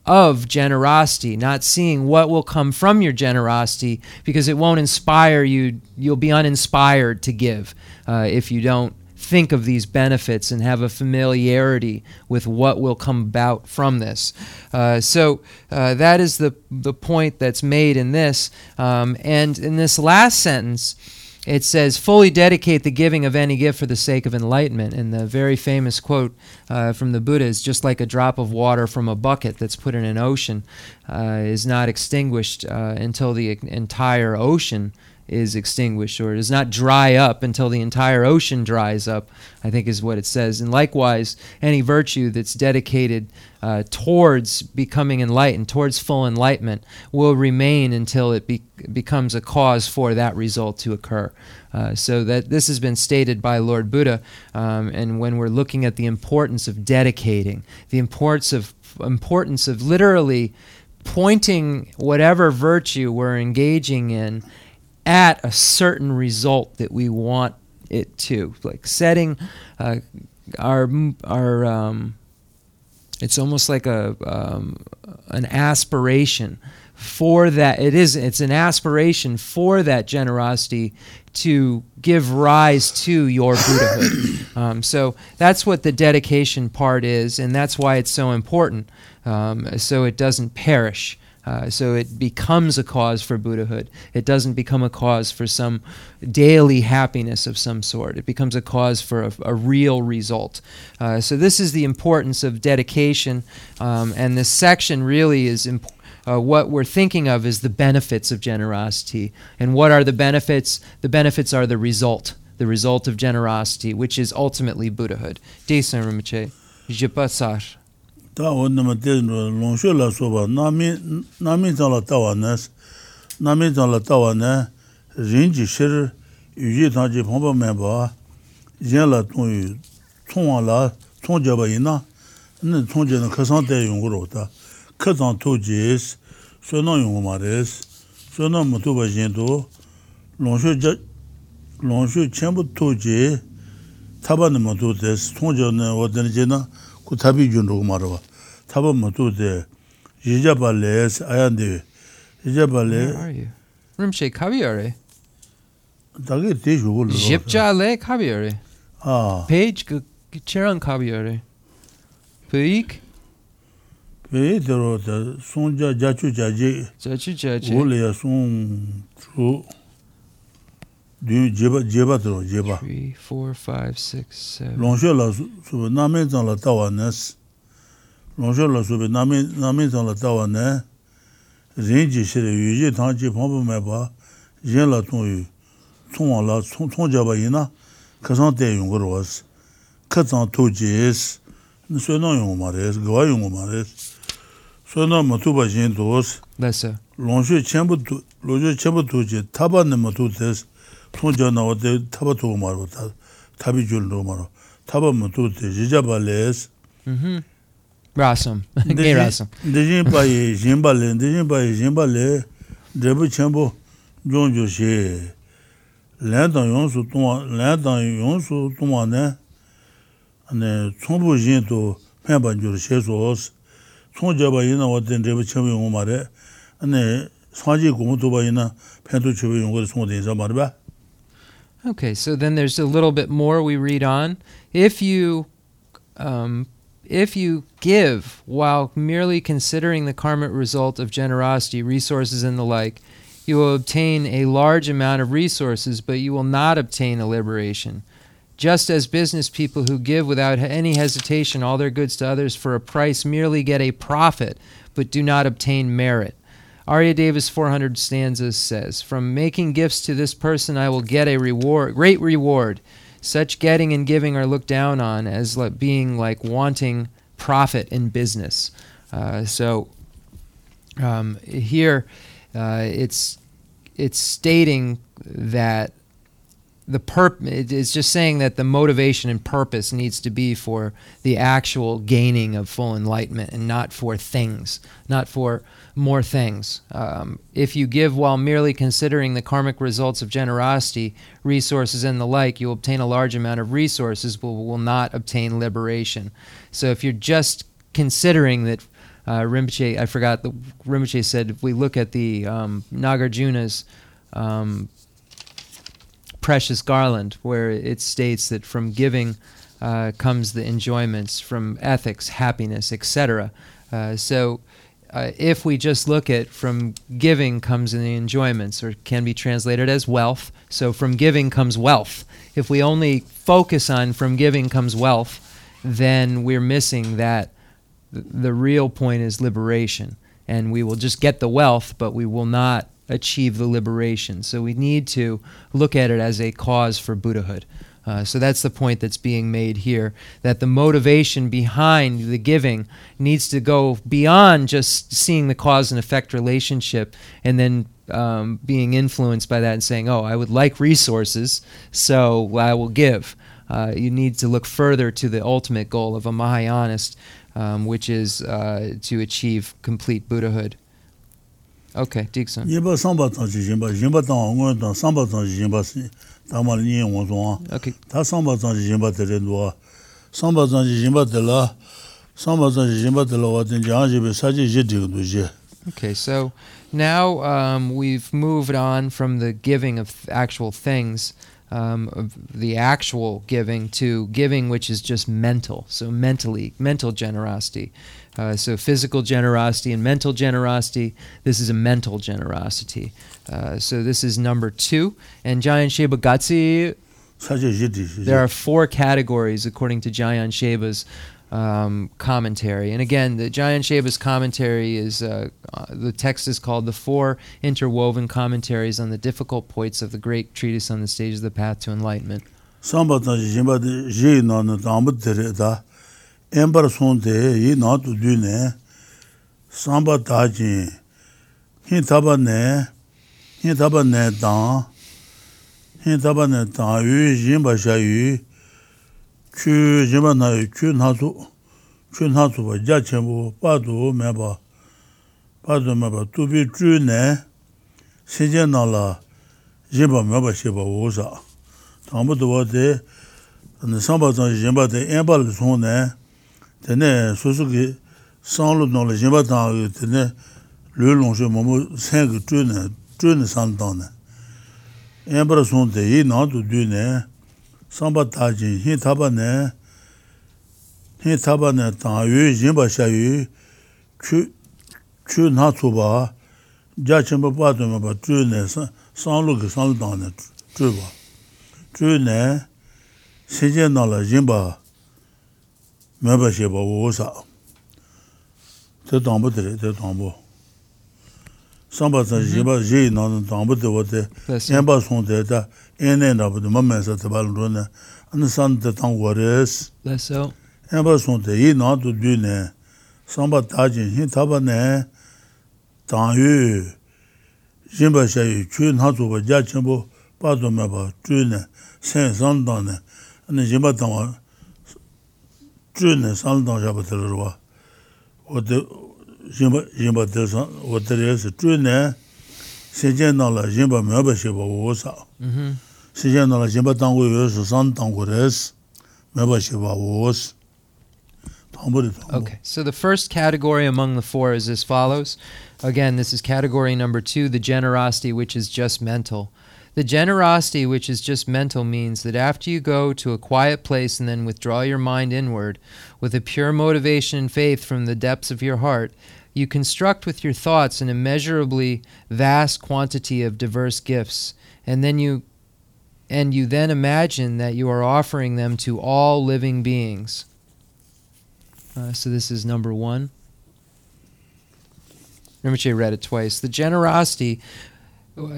of generosity, not seeing what will come from your generosity, because it won't inspire you. You'll be uninspired to give uh, if you don't think of these benefits and have a familiarity with what will come about from this. Uh, so uh, that is the, the point that's made in this. Um, and in this last sentence, it says, fully dedicate the giving of any gift for the sake of enlightenment. And the very famous quote uh, from the Buddha is just like a drop of water from a bucket that's put in an ocean uh, is not extinguished uh, until the entire ocean is extinguished or does not dry up until the entire ocean dries up, I think is what it says. And likewise, any virtue that's dedicated uh, towards becoming enlightened, towards full enlightenment, will remain until it be- becomes a cause for that result to occur. Uh, so that this has been stated by Lord Buddha, um, and when we're looking at the importance of dedicating, the importance of importance of literally pointing whatever virtue we're engaging in at a certain result that we want it to, like setting uh, our our. Um, it's almost like a um, an aspiration for that. It is. It's an aspiration for that generosity to give rise to your Buddhahood. Um, so that's what the dedication part is, and that's why it's so important. Um, so it doesn't perish. Uh, so it becomes a cause for Buddhahood. It doesn't become a cause for some daily happiness of some sort. It becomes a cause for a, a real result. Uh, so this is the importance of dedication, um, and this section really is important. Uh, what we're thinking of is the benefits of generosity. And what are the benefits? The benefits are the result, the result of generosity, which is ultimately Buddhahood. Desan Rinpoche, Jipasar. 다 원놈의 대로 롱쇼라 소바 남이 남이 잘라 따와나스 남이 잘라 따와나 린지 셔 유지 다지 범범면 봐 옌라 통유 총와라 총잡아이나 는 총제는 커상대 용으로 왔다 커상 토지스 소노 용어 말레스 소노 무토바 옌도 롱쇼 자 롱쇼 첨부 토지 타바는 무토데스 총전은 어디는 제나 ku tabi jun rugu marwa taba matu de yijaba le ayan de yijaba le rimshe kabi are dagi de jugu lo jibja le kabi are ah page chiran kabi are peik peik de ro da sonja jachu jaji jachu jaji wo le ya song tru dün jeba jeba to jeba 3 4 5 6 7 lonjo la su na me zan la ta wa ne lonjo la su na me na me zan la ta wa ne rin ji shi yu ji tang ji pom me ba yin la tong yu tong la tong tong jeba yin na ka san de yong ro was ka zan to ji es ni so na yong ma re ga yong ma re so na ma tu ba jin dos da se lonjo chen bu lonjo chen bu tu ji ta ba ne ma tu des 통저 나오데 타바도 말고 다 답이 줄로 말어 타바면 또 지자발레스 음 라섬 게 라섬 데진 바이 짐발레 데진 바이 짐발레 데부 쳔보 존조시 렌던 용수 동안 렌던 용수 동안에 네 총부 진도 회반 줄 셰소스 총저바 이나 어떤 데부 쳔보 용 말에 네 사지 공도 바이나 팬도 주비 용거 송데 말바 Okay, so then there's a little bit more we read on. If you um, if you give while merely considering the karmic result of generosity, resources, and the like, you will obtain a large amount of resources, but you will not obtain a liberation. Just as business people who give without any hesitation all their goods to others for a price merely get a profit, but do not obtain merit. Aryadeva's 400 stanzas says, From making gifts to this person, I will get a reward, great reward. Such getting and giving are looked down on as being like wanting profit in business. Uh, so um, here, uh, it's it's stating that the perp it's just saying that the motivation and purpose needs to be for the actual gaining of full enlightenment and not for things, not for more things. Um, if you give while merely considering the karmic results of generosity, resources, and the like, you will obtain a large amount of resources, but will not obtain liberation. So if you're just considering that, uh, Rinpoche, I forgot, the Rinpoche said if we look at the um, Nagarjuna's um, precious garland, where it states that from giving uh, comes the enjoyments, from ethics, happiness, etc. Uh, so, uh, if we just look at from giving comes in the enjoyments, or can be translated as wealth. So, from giving comes wealth. If we only focus on from giving comes wealth, then we're missing that the real point is liberation. And we will just get the wealth, but we will not achieve the liberation. So we need to look at it as a cause for Buddhahood. Uh, so that's the point that's being made here that the motivation behind the giving needs to go beyond just seeing the cause and effect relationship and then um, being influenced by that and saying, oh, I would like resources, so I will give. Uh, you need to look further to the ultimate goal of a Mahayanist, um, which is uh, to achieve complete Buddhahood. Okay, Dixon. Yinpa samba tang chi yinpa, yinpa tang ngon tang samba tang chi yinpa si, tang ma li yin wang zong a. Okay, tsāngchī yīmbā tērē nduwa, sāmbā tsāngchī yīmbā tērā, sāmbā tsāngchī yīmbā tērā wā tēn jāng jībē sācī yī tīg ndu jī. okay. So now um, we've moved on from the giving of actual things, um, of the actual giving, to giving which is just mental. So mentally, mental generosity. Uh, so physical generosity and mental generosity. This is a mental generosity. Uh, so this is number two. And Jamyang Shepa Gatsi. There are four categories according to Jamyang Shepa's um, commentary. And again, the Jamyang Shepa's commentary is uh, uh, the text is called The Four Interwoven Commentaries on the Difficult Points of the Great Treatise on the Stage of the Path to Enlightenment. 엠버 손데 이 나도 드네 삼바 다지 히 타바네 히 타바네 다히 타바네 다 유진 바샤유 큐 제바나 큐 나도 큐 나도 바 자체부 바도 메바 바도 메바 두비 주네 세제 나라 제바 메바 제바 오사 담부도 와데 ཁས ཁས ཁས ཁས ཁས ཁས ཁས ཁས ཁས ཁས tene susu ki san lup nong le jimba tang yu tene lu long she momo sen ki chu ne, chu ne san tang ne. Enpara sun te yi nang tu du ne, samba ta jin, hin taba ne, hin taba ne tang yu jimba sha yu, chu, chu na tsu ba, ja chimba pa tu ma ba chu ne, san lup ki san lup tang ne, chu ba. Chu ne, si jen nang la jimba, mēba shēba wō sā, tē tāmbu tērē, tē tāmbu. Sāmbā sā shēba shē yī nāna tāmbu tē wā tē, yēmbā sōng tē tā, yēnē nāpa tē mā mē sā tē bā lō rō nē, anā sā nā tē tāng wā rē sī. Yēmbā sōng tē yī nā tū dū nē, sāmbā tā jīn, hī tā bā nē, tāng yū, yēmbā shē yū, chū nā tū bā jā chīn chēmbō, bā tū mē bā, chū nē, sēn sāng tāng nē, anā yēmbā tāng wā chū nē sāng tāng shā bā tē rō wā wā tē yīmbā yīmbā tē sāng wā tē rē sī chū nē sēn jēn nā lā yīmbā shē bā wā sā sēn jēn nā lā yīmbā tāng wā yō sī sāng tāng rē sī mē bā shē bā wā sī tāng bā rē Okay, so the first category among the four is as follows. Again, this is category number two, the generosity, which is just mental. The generosity, which is just mental, means that after you go to a quiet place and then withdraw your mind inward with a pure motivation and faith from the depths of your heart, you construct with your thoughts an immeasurably vast quantity of diverse gifts, and then you and you then imagine that you are offering them to all living beings. Uh, so this is number one. Remember, she read it twice. The generosity,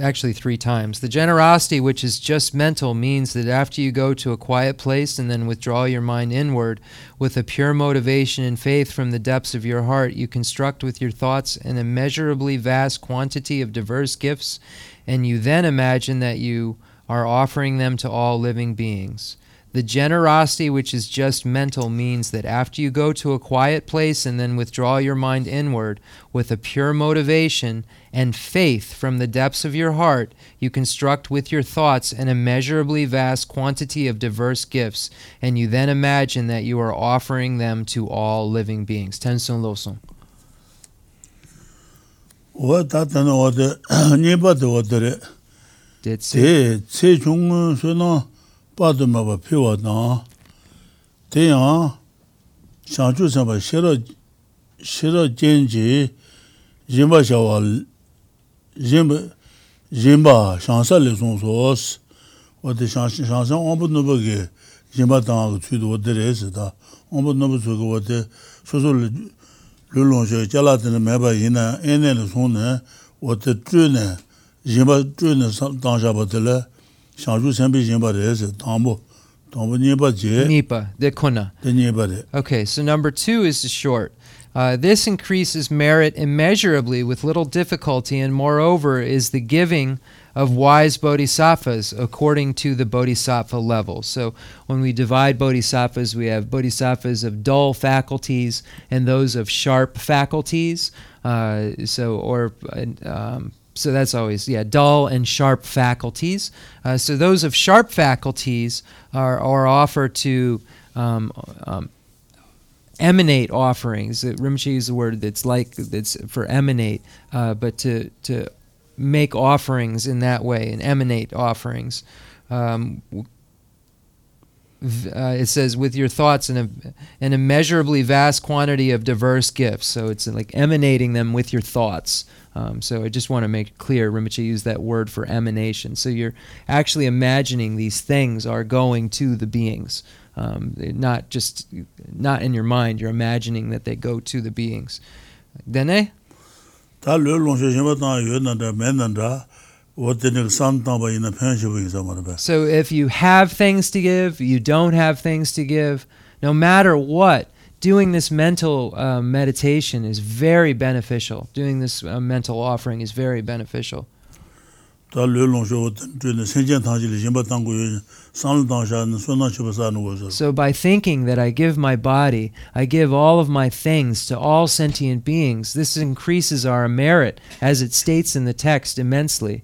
actually three times. The generosity, which is just mental, means that after you go to a quiet place and then withdraw your mind inward with a pure motivation and faith from the depths of your heart, you construct with your thoughts an immeasurably vast quantity of diverse gifts, and you then imagine that you are offering them to all living beings. The generosity, which is just mental, means that after you go to a quiet place and then withdraw your mind inward with a pure motivation and faith from the depths of your heart, you construct with your thoughts an immeasurably vast quantity of diverse gifts, and you then imagine that you are offering them to all living beings. Tensun Losong. wā tā tā nā wā tē nye bā tē wā tē rē Did tē 빠도 마바 피워나 대야 샤주 사바 싫어 싫어 젠지 짐바 샤와 짐바 짐바 샹살레 송소스. 어디 샹시 샹상 어부 너버게 짐바 당하고 추도 어디래서다. 어부 너버 저거 어디 소소를 룰론저 잘라드는 매바 이나 에네를 손에 어디 쯔네 짐바 쯔네 당샤버들 sā- tāng shā bā tē lē shāng chū sēn bī yīn bā rē sī tāng bō tāng bō nye bā jē Nipa, de kuna. nye bā rē Okay, so number two is the short. Uh, this increases merit immeasurably with little difficulty, and moreover, is the giving of wise bodhisattvas according to the bodhisattva level. So, when we divide bodhisattvas, we have bodhisattvas of dull faculties and those of sharp faculties. Uh, so, or um, so that's always yeah, dull and sharp faculties. Uh, so those of sharp faculties are are offered to um, um, emanate offerings. Uh, Rinpoche used the word that's like that's for emanate, uh, but to to make offerings in that way and emanate offerings. Um, uh, it says with your thoughts and a, an immeasurably vast quantity of diverse gifts. So it's like emanating them with your thoughts. Um, so I just want to make clear, Rinpoche used that word for emanation. So you're actually imagining these things are going to the beings. Um, not just not in your mind. You're imagining that they go to the beings. Dene? tā lū So if you have things to give, you don't have things to give, no matter what, doing this mental uh, meditation is very beneficial. Doing this uh, mental offering is very beneficial. tā lōng nē sēn tāng tāng gu sāng tāng shā sō sā sā So by thinking that I give my body, I give all of my things to all sentient beings, this increases our merit, as it states in the text, immensely.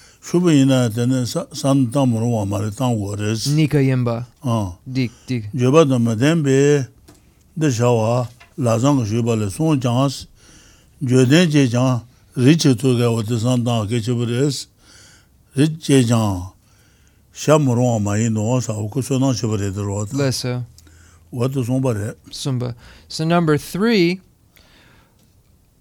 shubu ina tene san tang muru wa mara tang wo res. Nika yenba. Dik, dik. Jeba dama tenbe de shawa la zang shuba le sung jangas joden che jang ri che tu ga wote san tang ke chibu res. Ri che jang sha muru wa mara ino wa sa wuku so nang chibu re dhiro wata. Lesa. Wata sungba re. Sungba. So number three,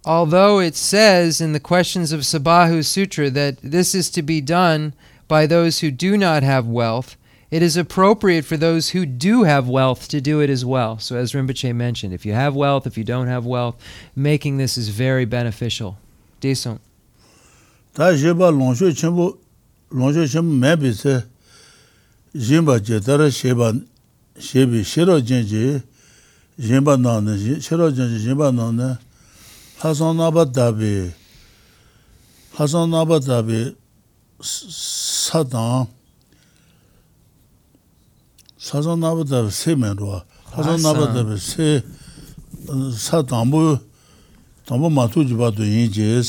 although it says in the questions of Subahu Sutra that this is to be done by those who do not have wealth, it is appropriate for those who do have wealth to do it as well. So as Rinpoche mentioned, if you have wealth, if you don't have wealth, making this is very beneficial. Decent. ta je ba long shu chen bu long shu chen me bi se jin ba je da ra she ba she bi she ro jin ji jin ba na ne ji she ro jin ji jin ba na ne ha son na ba da bi ha son na ba da bi sa da sa son na ba da bi se me ro ha son na ba da bi se sa da bu da bu ma tu ji ba do yin ji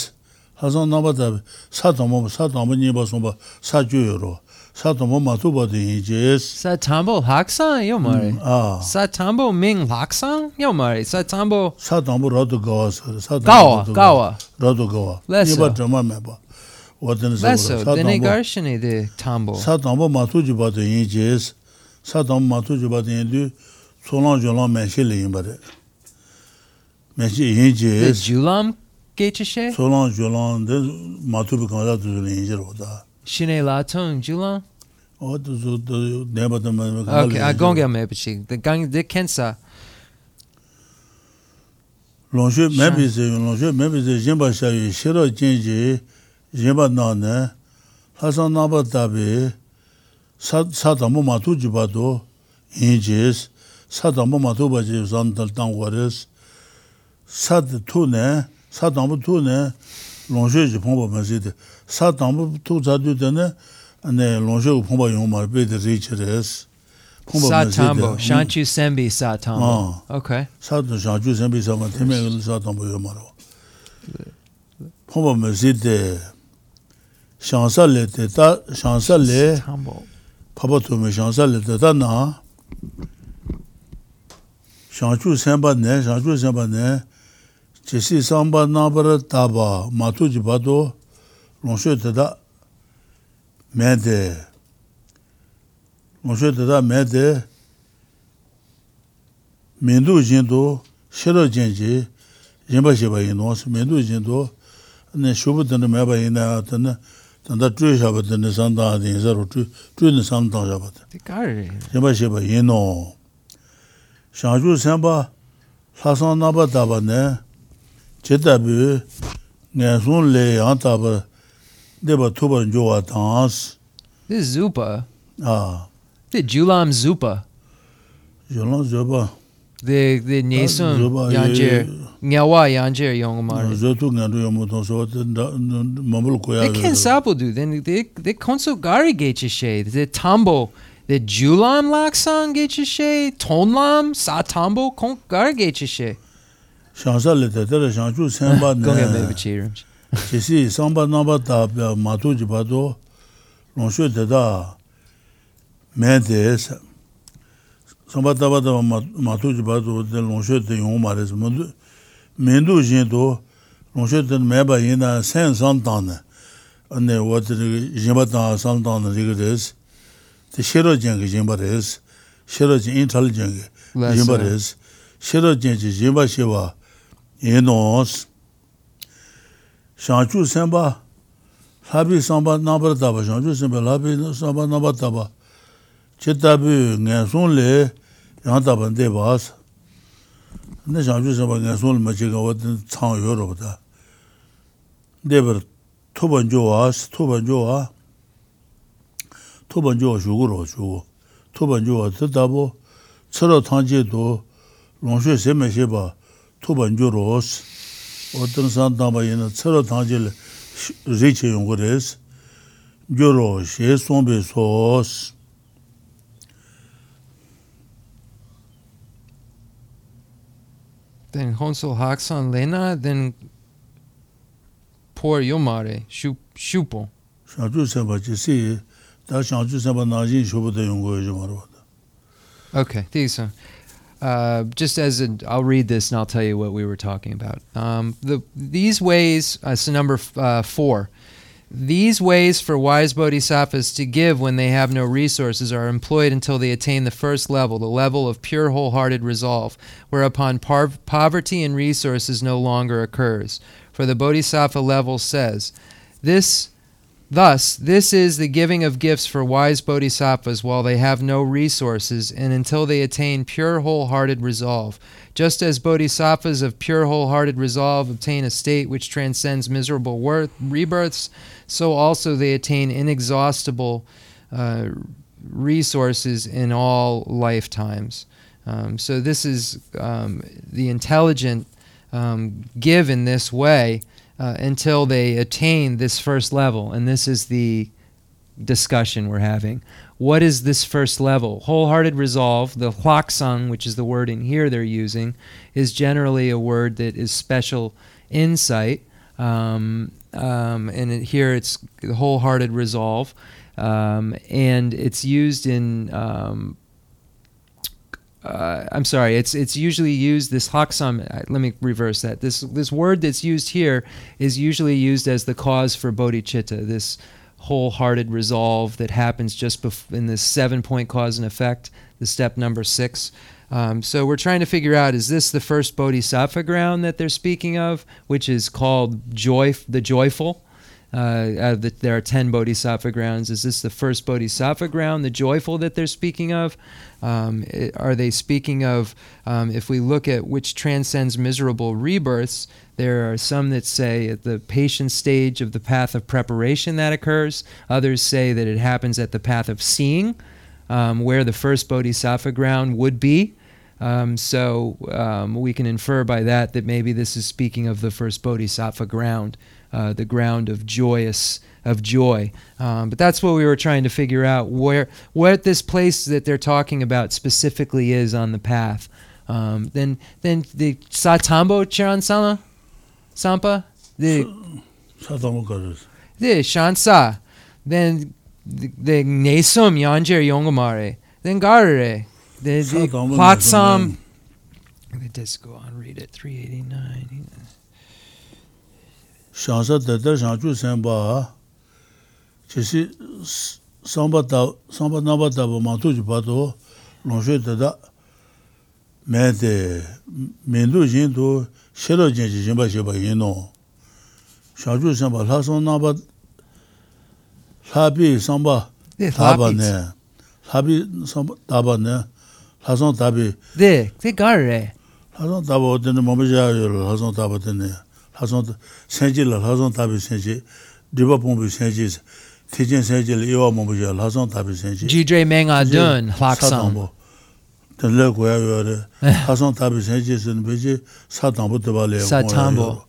하선 나바다 사도모 사도모 니바 손바 사주요로 사도모 마투바데 이제스 Satambo Haksan Yomari. 아 Satambo Ming Laksan Yomari. Satambo 사도모 로도 가와서 사도모 Gawa. Gawa. 로도 가와 레서. 니바 정말 매바 어떤 Leso. 사도모 Dene Garshini de Tambo. 사도모 마투지바데 이제스 사도모 마투지바데 인도 소랑 조랑 매실이 임바데 매시 The 이제스 Julam Gecheshe? 소랑 조랑 데 마투비 간다 두는 이제로다 Shine Latong Julam? 어도 네바도 매 Okay, I gonga mebichi. The gang de Kensa. 롱슈 매비즈 롱슈 매비즈 짐바 샤이 시로 진지 짐바 나네 하선 나바다비 사 사다모 마투지바도 인지스 사다모 마투바지 잔달 땅고레스 사드 투네 사다모 투네 롱슈지 퐁보 마시데 사다모 투자두데네 ane longsho pongpa yung marbe de ri che res. Sa tambo, shanchu senbi sa tambo. Ah. Okay. Sa tu shanchu senbi sa ma teme ngil sa tambo yung marwa. Pongpa me zi de shansa le te ta, shansa le, papa tu me shansa le te ta na, shanchu senpa ne, shanchu senpa ne, chesi samba nabara taba, matu jibado, longsho te ta, mēdē, ngōshō tētā mēdē, mēndū jīndō, shirō jīndī, jīmbā shibā yīnō, mēndū jīndō, nē shūbu tēnā mēbā yīnā, tēnā, tēnā chū shāba tēnā sāntāng tēnā yīnsā rō, chū nā sāntāng shāba tēnā, jīmbā shibā yīnō. Shāngchū sēmbā, lāsāng nāba tāba nē, chētā bī, ngā sūn lē yāng tāba, deba tuba njowa tans. This is Zupa. Ah. The Julam Zupa. Julam Zupa. The the Nesum Yanjer Nyawa Yanjer Yongmar. Zotu ngadu yomu tonso mamul koya. They can sapo do then they they konso gari geche she the tambo the Julam Laksang geche she tonlam sa tambo kon gari geche she. Shansa le tetere shanchu senba ne. Go ahead baby cheers. 제시 sāmbā nāmbā tāpyā mātū jibā tō rōngshū tētā mē tēs sāmbā tāpā tāpā mātū jibā tō tē rōngshū tē yōng mā rēs mē ndū jīn tō rōngshū tē mē bā yīn tā sēn sān tāng nē anē wā tē jīn bā tāng sān tāng nē rīg rēs tē shērō jīn kī jīn bā rēs shērō jīn intāl jīn kī jīn bā rēs shērō jīn kī jīn bā shē bā yīn nōs shāngchū sēmbā, lābī sāmbā nāmbar tāpa, shāngchū sēmbā, lābī sāmbā nāmbar tāpa, chē tāpi ngā sōng lē, yāng tāpa ndē bās. Nē shāngchū sēmbā ngā sōng lē mā chē kā wā tēn tsāng yō rō bātā. Ndē bār tūpa njō wās, tūpa njō wā, tūpa njō wā shūgu rō, shūgu. Tūpa njō wā tē tāpo, tsā rō tāng chē tō, lōng shē sē mē shē bā, tūpa njō rō sī. 어 탄제도 롱쉐 세메시바 토번 좋로스 어떤 산다바이는 서로 당질 리치 용거레스 조로 셰송베 소스 Then Honso Haksan Lena. Then Por Yomare. Shup Shupo. 샤주 세바지시 다 샤주 세바 나진 쇼부터 용거 좀 알아. Okay, these. Uh, just as a, I'll read this and I'll tell you what we were talking about. Um, the these ways. Uh, so number f- uh, four. These ways for wise bodhisattvas to give when they have no resources are employed until they attain the first level, the level of pure wholehearted resolve, whereupon par- poverty and resources no longer occurs. For the bodhisattva level says, this Thus, this is the giving of gifts for wise bodhisattvas while they have no resources and until they attain pure wholehearted resolve. Just as bodhisattvas of pure wholehearted resolve obtain a state which transcends miserable worth, rebirths, so also they attain inexhaustible uh, resources in all lifetimes. Um, so, this is um, the intelligent um, give in this way uh, until they attain this first level. And this is the discussion we're having. What is this first level? Wholehearted resolve, the huaksang, which is the word in here they're using, is generally a word that is special insight. Um, um, and it, here it's wholehearted resolve. Um, and it's used in um, uh, I'm sorry. It's it's usually used this haksam. Uh, let me reverse that. This this word that's used here is usually used as the cause for bodhicitta. This wholehearted resolve that happens just bef- in this seven point cause and effect. The step number six. Um, so we're trying to figure out: is this the first bodhisattva ground that they're speaking of, which is called joy, the joyful? Uh, the, there are 10 bodhisattva grounds. Is this the first bodhisattva ground, the joyful that they're speaking of? Um, it, are they speaking of, um, if we look at which transcends miserable rebirths, there are some that say at the patient stage of the path of preparation that occurs. Others say that it happens at the path of seeing, um, where the first bodhisattva ground would be. Um, so um, we can infer by that that maybe this is speaking of the first bodhisattva ground uh, the ground of joyous of joy. Um, but that's what we were trying to figure out where what this place that they're talking about specifically is on the path. Um, then then the Satambo Chiran Sama Sampa the the Shansa then the Nesum Yanjer Yongomare then Garere the the Platsam. Let me just go on read it shansa tata shanchu senpa chisi samba namba taba mantu ji pato longshu tata mente mendu jin tu shiro jin ji jinpa sheba yino shanchu senpa laso namba labi samba taba ne labi samba taba ne laso tabi de, de gar re. Laso taba otene mamaja yo laso taba tene. Nē lā bī sāmbā tāpa nē lā sōng tāpi dē, dē gār rē lā sōng tāpa wā tēne māmbā jā yō lā sōng tāpa tēne 하선 senji la hason tabi senji diba pombi senji tijin senji la iwa mombi ya hason tabi senji jidre menga dun hlaksan ten le goya yo re hason tabi senji sin beji satambo diba le satambo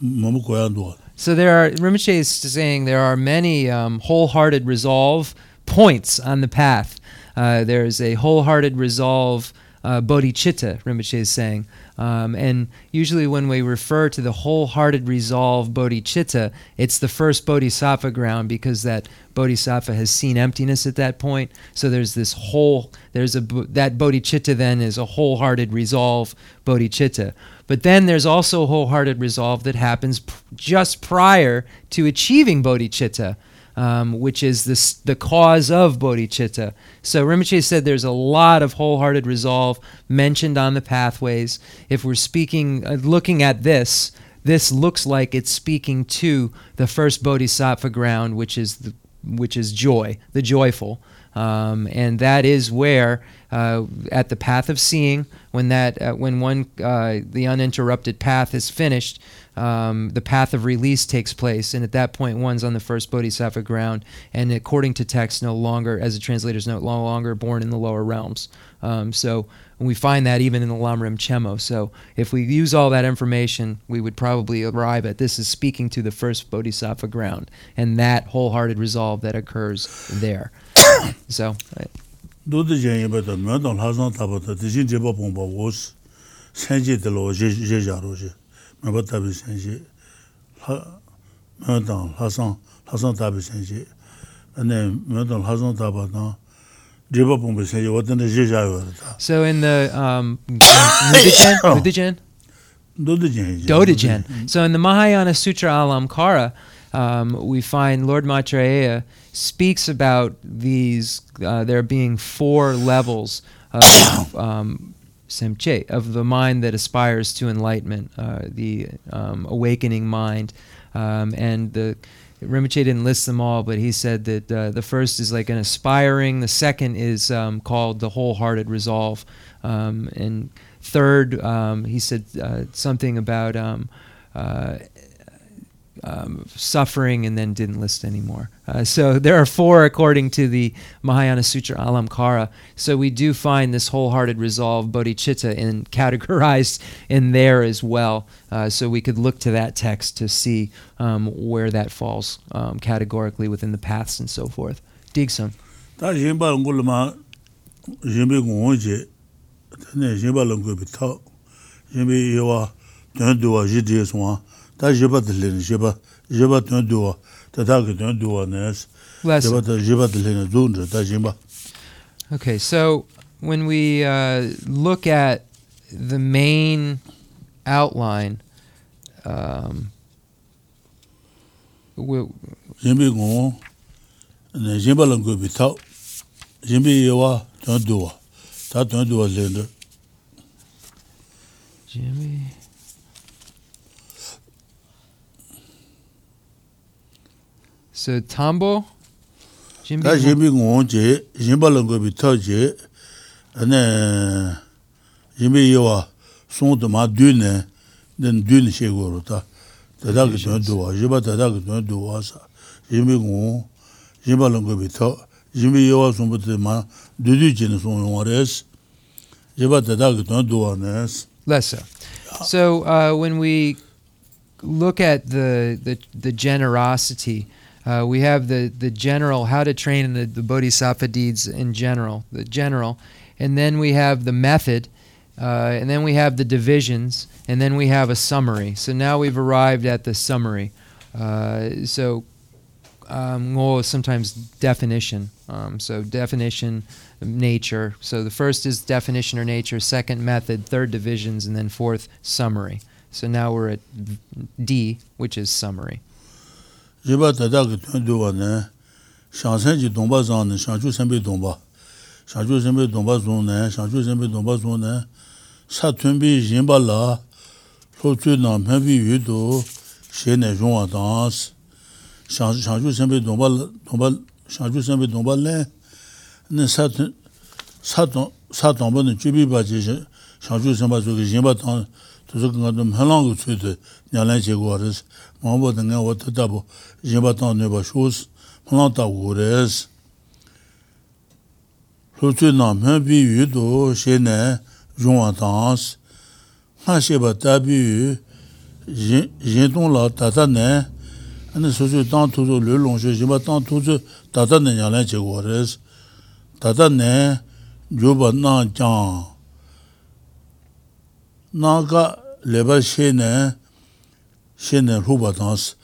momu goya ndo so there are Rinpoche is saying there are many um, wholehearted resolve points on the path. Uh, there's a wholehearted resolve uh, bodhicitta Rinpoche is saying um, and usually, when we refer to the wholehearted resolve bodhicitta, it's the first bodhisattva ground because that bodhisattva has seen emptiness at that point. So there's this whole, there's a that bodhicitta then is a wholehearted resolve bodhicitta. But then there's also wholehearted resolve that happens pr- just prior to achieving bodhicitta um, which is this, the cause of bodhicitta. So Rinpoche said there's a lot of wholehearted resolve mentioned on the pathways. If we're speaking, uh, looking at this, this looks like it's speaking to the first bodhisattva ground, which is the, which is joy, the joyful. Um, and that is where, uh, at the path of seeing, when that, uh, when one, uh, the uninterrupted path is finished, um, the path of release takes place, and at that point, one's on the first bodhisattva ground, and according to text, no longer, as the translators note, no longer born in the lower realms. Um, so we find that even in the Lamrim Chenmo. So if we use all that information, we would probably arrive at this is speaking to the first bodhisattva ground, and that wholehearted resolve that occurs there. so. mēmbā tāpi sēnshī, mēmbā lāsāng, lāsāng tāpi sēnshī, anē mēmbā tāng lāsāng tāpa tāng, rīpa pōngpi sēnshī, wā tānda jē jā yuwa rā So in the um, Nudijen? Nudijen. Dodijen. So in the Mahayana Sutra Alamkara, um, we find Lord Maitreya speaks about these uh, there being four levels of um, semche of the mind that aspires to enlightenment, uh, the um, awakening mind, um, and the Rinpoche didn't list them all, but he said that uh, the first is like an aspiring, the second is um, called the wholehearted resolve, um, and third, um, he said uh, something about um, suffering and then didn't list anymore. Uh, so there are four according to the Mahayana Sutra Alamkara. So we do find this wholehearted resolve, bodhicitta, in, categorized in there as well. Uh, so we could look to that text to see um, where that falls um, categorically within the paths and so forth. Digsum. Okay, so when we uh, look at the main outline, um, ngon ne bi ta yinpi yewa tuan duwa ta tuan duwa Jimmy. So Tambo, Jimmy. 다 yinpi ngon je, yinpa langu bi ta je, ane yinpi yewa song de ma du ne, den du ne she go ro ta, tata ki tuan duwa, yinpa tata ki tuan duwa sa, yinpi ngon, yinpa langu bi ta, yinpi yewa song bu te ma du du je ne song yong res, yinpa tata ki tuan duwa nes, Less so. So uh, when we look at the the, the generosity, uh, we have the the general how to train in the, the bodhisattva deeds in general, the general, and then we have the method, uh, and then we have the divisions, and then we have a summary. So now we've arrived at the summary. Uh, so um, sometimes definition. Um, so definition, nature. So the first is definition or nature, second method, third divisions, and then fourth summary. So now we're at D, which is summary. riba tata ki tun duwa ne, shansan ji donba zang ne, shanchu senpe donba, shanchu senpe donba zung ne, shanchu senpe donba zung ne, sa tunbi yinba la, lo tsu na penpi yu du, she ne zhungwa dansi. Shanchu senpe donba, donba, shanchu senpe donba le, ne sa tun, sa tun, sa tangpa ne jubi ba ji, shanchu senpa zuki yinba tang, tuzu kanga tu mhelang ku tsui tu, nyalañ che guwa res, mawa danga wata tabu yinpa tang nipa shus, malang tabu gu res. Lutsu namhen bi yu do she ne yungwa tangas, nga sheba tabi yu yintong la tata ne, ane susu tang tuzu lu long she, yinpa tang tuzu tata ne nyalañ che guwa res. Tata ne yuba na jang, na ka leba she ne, shene rupa tangs,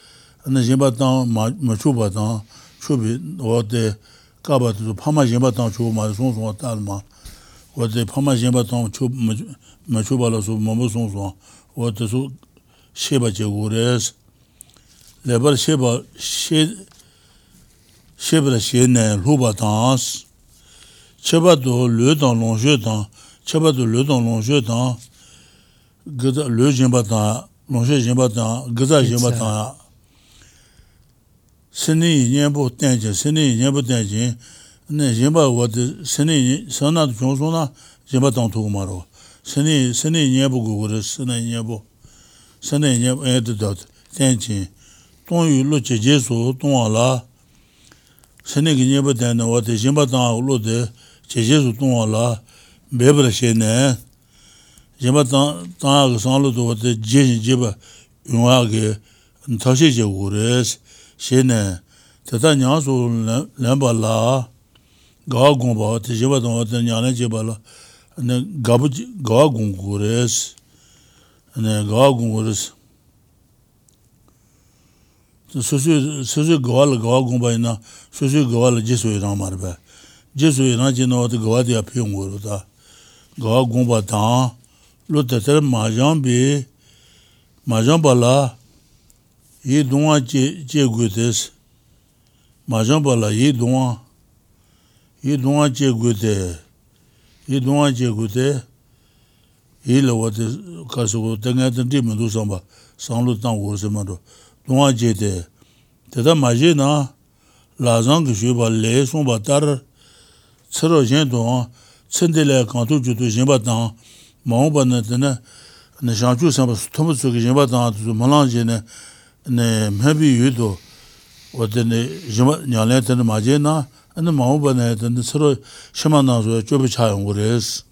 ane jenpa tang ma chupa tang, chupi wate kaba tuzu pama jenpa tang chupa ma song song tal ma, wate pama jenpa tang ma chupa la su mambu song song, wate su sheba che gu res, lebar sheba, sheba la shene rupa tangs, cheba tu le tang long she tang, cheba tu le tang long she tang, gada le jenpa tang, mōngshē yinpa tāng, gāzā yinpa tāng, sēnī yinpo tēnchē, sēnī yinpo tēnchē, nē yinpa wātē, sēnī, sēnā tu chōngsō na yinpa tāng tōgu mā rō, sēnī, sēnī yinpo gu gu rē, sēnī yinpo, sēnī yinpo ē tē tāt, tēnchē, tōng yu lō chē jē sō, tōng wā lā, sēnī ki yinpa tēnchē wātē, yinpa tāng lō tē, chē jē sō tōng wā lā, bē bē rā shē nē, yinpa tanga ka sanglo to wate jen jeba yunga ke tashi je u res, she ne tata nyang su lenpa la gawa gongpa wate jeba tanga wate nyang len jeba la gawa gong u res, gawa gong u res. Susu gawa la gawa gongpa ina, susu gawa la jesu irang marba. Jesu irang jina wate gawa diya piyong u gawa gongpa tanga lo tatar mahjong bi, mahjong pala yi dunga che gu tes, mahjong pala yi dunga, yi dunga che gu te, yi dunga che gu te, yi la wate kasi gu, tenga tanti mendo samba, sanglo tang gu se mendo, dunga che te, teta mahje na, la zang ki shu pa le sung pa tar, tsiro jen dunga, tsindile kanto jutu jen pa tang, māngbā nā tēne shāngchū sāmbā tōmbu tsukī yinbā tāngā tūsū mālāng jē nē mēbī yu tō wā tēne yinbā nyālē tēne mā jē nā anā māngbā nā tēne saro shimā nā sō yā chōbi chā yungu rēs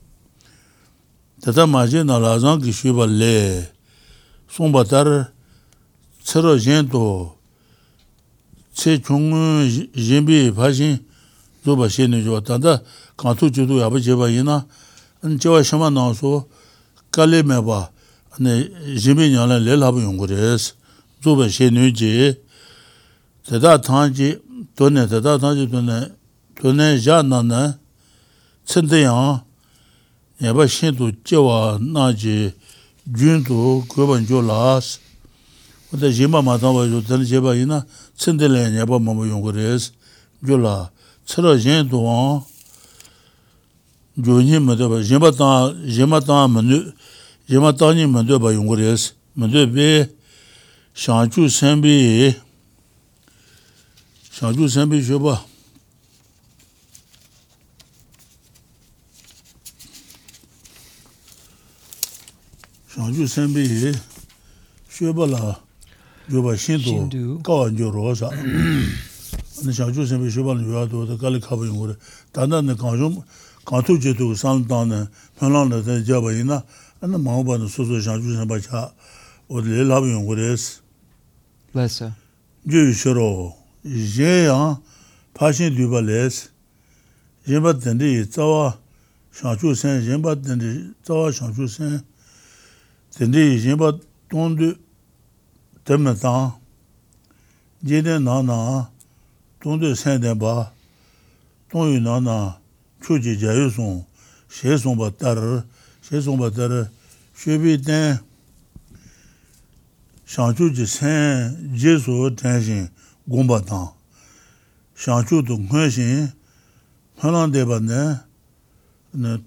tētā mā jē nā lā zāng kī shū bā lē sōngbā tār saro yēn tō tsē chōngu yinbī pā shīn zō bā shē nē yō tāndā kāntū chū tū yā bā jē bā yī nā jiwa shima nangso kali meba jimi nyala le labu yungu res. Zuba she nyu ji teta tangji tone teta tangji tone tone ja nana tsende yang nyeba shin tu jiwa na ji jun tu goban jo las. Wata jima matangwa jo tene jeba ina tsende le nyeba mamu yungu res. Jo la tsara jen tu wang 조니 먼저 봐 제마타 제마타 먼저 제마타니 먼저 봐 용거레스 먼저 배 샹주 선비 샹주 선비 줘봐 샹주 선비 줘봐라 줘봐 신도 가완조로사 근데 샹주 선비 줘봐는 요아도 갈리 가보 용거레 단단한 강좀 kanto che tu san tang pyonlang la ten jaba ina, ana mawa pa na su su shang ju shang pa cha, o le lab yung gu res. Lesa. Ju yu shiro, ye yang pa shin du pa les, yin pa ten di zawa shang ju sen, yin pa ten di zawa shang ju sen, ten di yin pa tong du ten me tang, je den na na, tong du sen den pa, tong yu na na, chūjī jāyū sōng, shē sōng bā tār, shē sōng bā tār, shūbī tēn, shāngchū jī sēn, jē sō tēn shīn, gōng bā tāng, shāngchū tō ngē shīn, ngē lāng tē bā nē,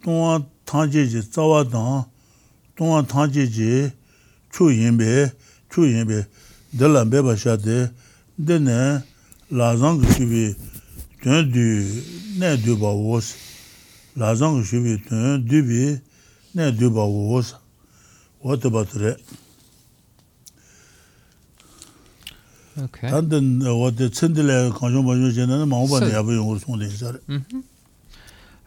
tōngwā tāng jī jī tsāwā tāng, tōngwā tāng jī jī chū yīn bē, chū yīn bē, dē lāng bē bā shā tē, dē nē, lā zāng kī shūbī, tun du, ne wos, la zang shubi ne wos, wata. Okay. Wata tsindile kanchon na yabu yungur yisare.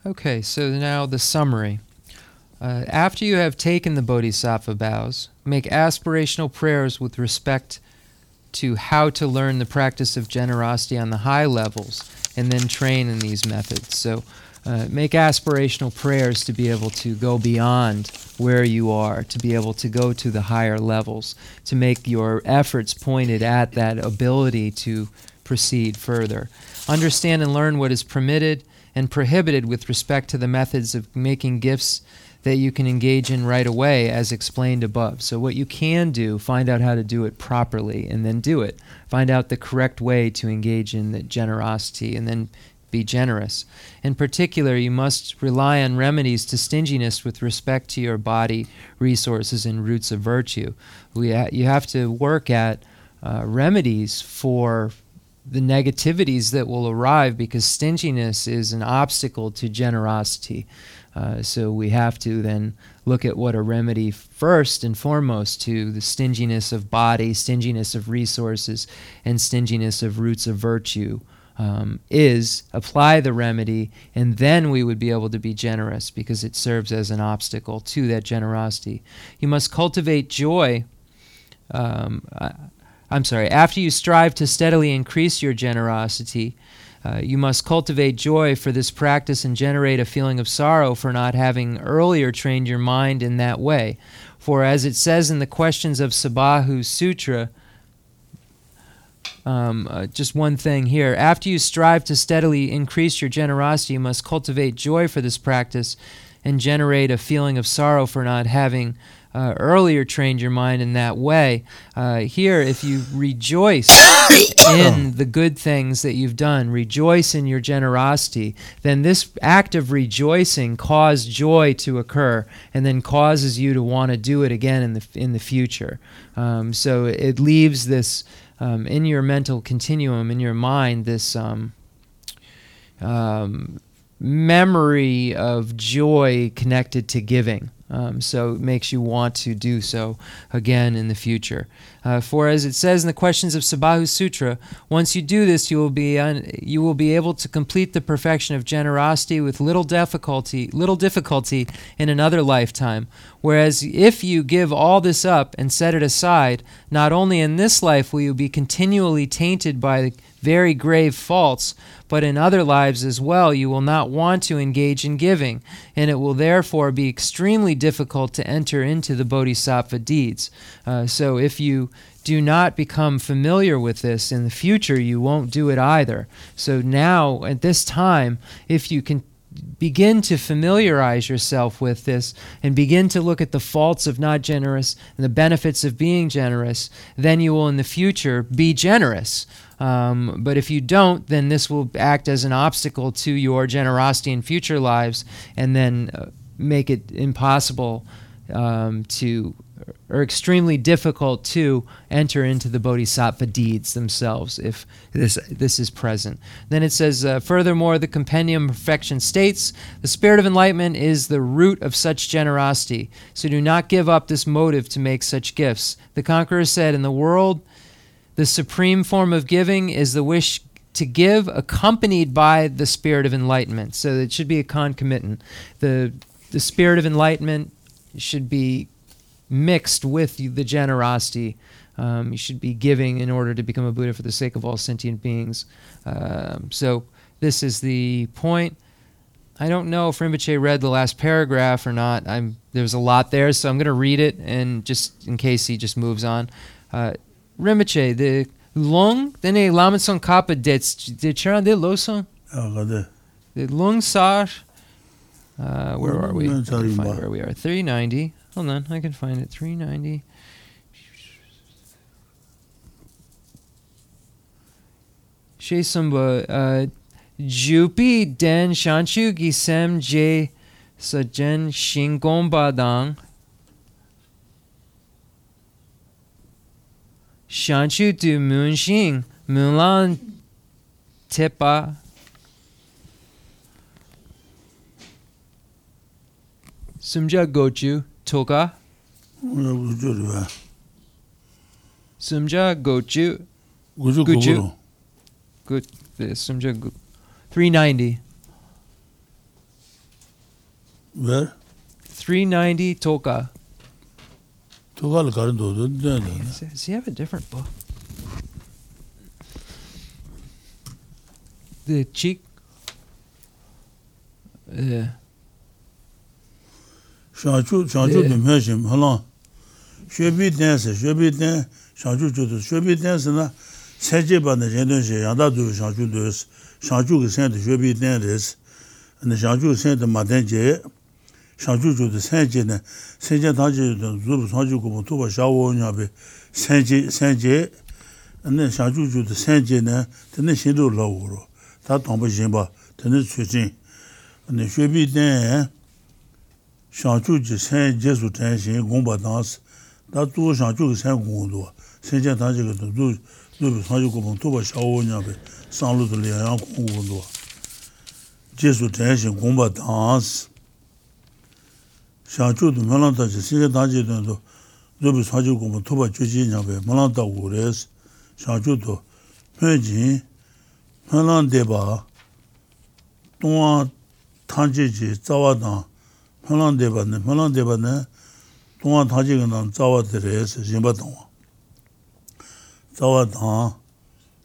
Okay, so now the summary. Uh, after you have taken the bodhisattva vows, make aspirational prayers with respect to how to learn the practice of generosity on the high levels, and then train in these methods. So, uh, make aspirational prayers to be able to go beyond where you are, to be able to go to the higher levels, to make your efforts pointed at that ability to proceed further. Understand and learn what is permitted and prohibited with respect to the methods of making gifts that you can engage in right away, as explained above. So, what you can do, find out how to do it properly and then do it. Find out the correct way to engage in the generosity and then be generous. In particular, you must rely on remedies to stinginess with respect to your body, resources, and roots of virtue. We ha- you have to work at uh, remedies for the negativities that will arrive because stinginess is an obstacle to generosity. Uh, so we have to then look at what a remedy first and foremost to the stinginess of body, stinginess of resources, and stinginess of roots of virtue um, is. Apply the remedy, and then we would be able to be generous because it serves as an obstacle to that generosity. You must cultivate joy. Um, I, I'm sorry, after you strive to steadily increase your generosity, uh, you must cultivate joy for this practice and generate a feeling of sorrow for not having earlier trained your mind in that way. For as it says in the questions of Subahu Sutra, um, uh, just one thing here. After you strive to steadily increase your generosity, you must cultivate joy for this practice and generate a feeling of sorrow for not having uh, earlier trained your mind in that way. Uh, here, if you rejoice in the good things that you've done, rejoice in your generosity, then this act of rejoicing caused joy to occur, and then causes you to want to do it again in the in the future. Um, so it leaves this um, in your mental continuum, in your mind, this. Um, um, memory of joy connected to giving. Um, so it makes you want to do so again in the future. Uh, for as it says in the questions of Subahu Sutra, once you do this, you will be un- you will be able to complete the perfection of generosity with little difficulty, little difficulty in another lifetime. Whereas if you give all this up and set it aside, not only in this life will you be continually tainted by very grave faults, but in other lives as well, you will not want to engage in giving, and it will therefore be extremely difficult to enter into the bodhisattva deeds. Uh, so if you do not become familiar with this in the future, you won't do it either. So now, at this time, if you can begin to familiarize yourself with this and begin to look at the faults of not generous and the benefits of being generous, then you will in the future be generous. Um, but if you don't, then this will act as an obstacle to your generosity in future lives and then uh, make it impossible um, to or extremely difficult to enter into the bodhisattva deeds themselves if this this is present. Then it says, uh, furthermore, the compendium perfection states, the spirit of enlightenment is the root of such generosity. So do not give up this motive to make such gifts. The conqueror said, in the world, the supreme form of giving is the wish to give, accompanied by the spirit of enlightenment. So it should be a concomitant. The the spirit of enlightenment should be mixed with the generosity um, you should be giving in order to become a Buddha for the sake of all sentient beings. Um, so this is the point. I don't know if Rinpoche read the last paragraph or not. I'm, there's a lot there, so I'm going to read it, and just in case he just moves on. Uh, Rinpoche, the long then lama son kapa de charan de losong. The long sar. Uh, where are we? Where we are. 390. Hold on, I can find it. 390. She samba uh Jupi den Shanchu Gisem Je Sajen Shingon Badang Shanchu du Munxing Mulan Tepa Sumja Gochu Toka. Sumja Gochu, This Sumja 390. Where? 390 Toka. Toka Does he have a different book? The cheek. Yeah. Uh, 샤주 샤주 되면심 하나 쉐비 댄스 쉐비 댄 샤주 주도 쉐비 댄스나 세제 받는 전도시 양다도 샤주 되스 샤주 그 센데 쉐비 댄스 근데 샤주 센데 마덴제 샤주 주도 세제네 세제 다지도 주로 샤주 고 도바 샤오냐베 세제 세제 근데 샤주 주도 세제네 근데 신도 러우로 다 동부 신바 근데 최진 근데 쉐비 댄 shangchu ji sen jesu ten shen gongpa tangas, da zu shangchu ki sen gongdo, sen chen tangi ki tu zu bi sangchu kubang tuba shao nya bi sanglu tu liya yang gongdo. Jesu ten shen gongpa tangas, shangchu tu melan tangi, sen chen tangi ki tu zu bi sangchu kubang tuba chuchi nya bi melan ta gu res, shangchu tu pen jin, melan deba, tongwa tangi ji zawa tang, hōlān dēba nē, hōlān dēba nē, tōngā tāngchī kā nāng tsāwā tērē sē, yīmbā tōngā. Tsāwā tāng,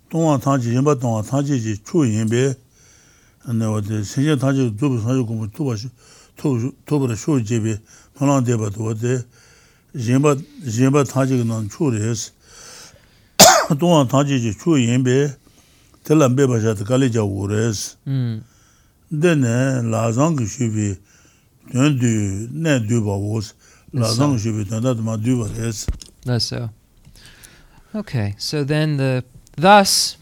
tōngā tāngchī, yīmbā tōngā, tāngchī jī chū yīmbē, nē wā tē, sēngyā tāngchī kā tūpa sāngchī kōmbu tūpa shū, tūpa rā shū jībē, hōlān dēba tō wā tē, yīmbā, yīmbā tāngchī kā nāng chū rē sē, tōngā tāngchī jī chū yīmbē, tēlā mbē bā shā tā kālī jā wū rē sē. Dē nē, lā zāng kī shū bī, dun du, ne du ba la zang shibi dun dat ma du. That's so. Okay, so then the, thus,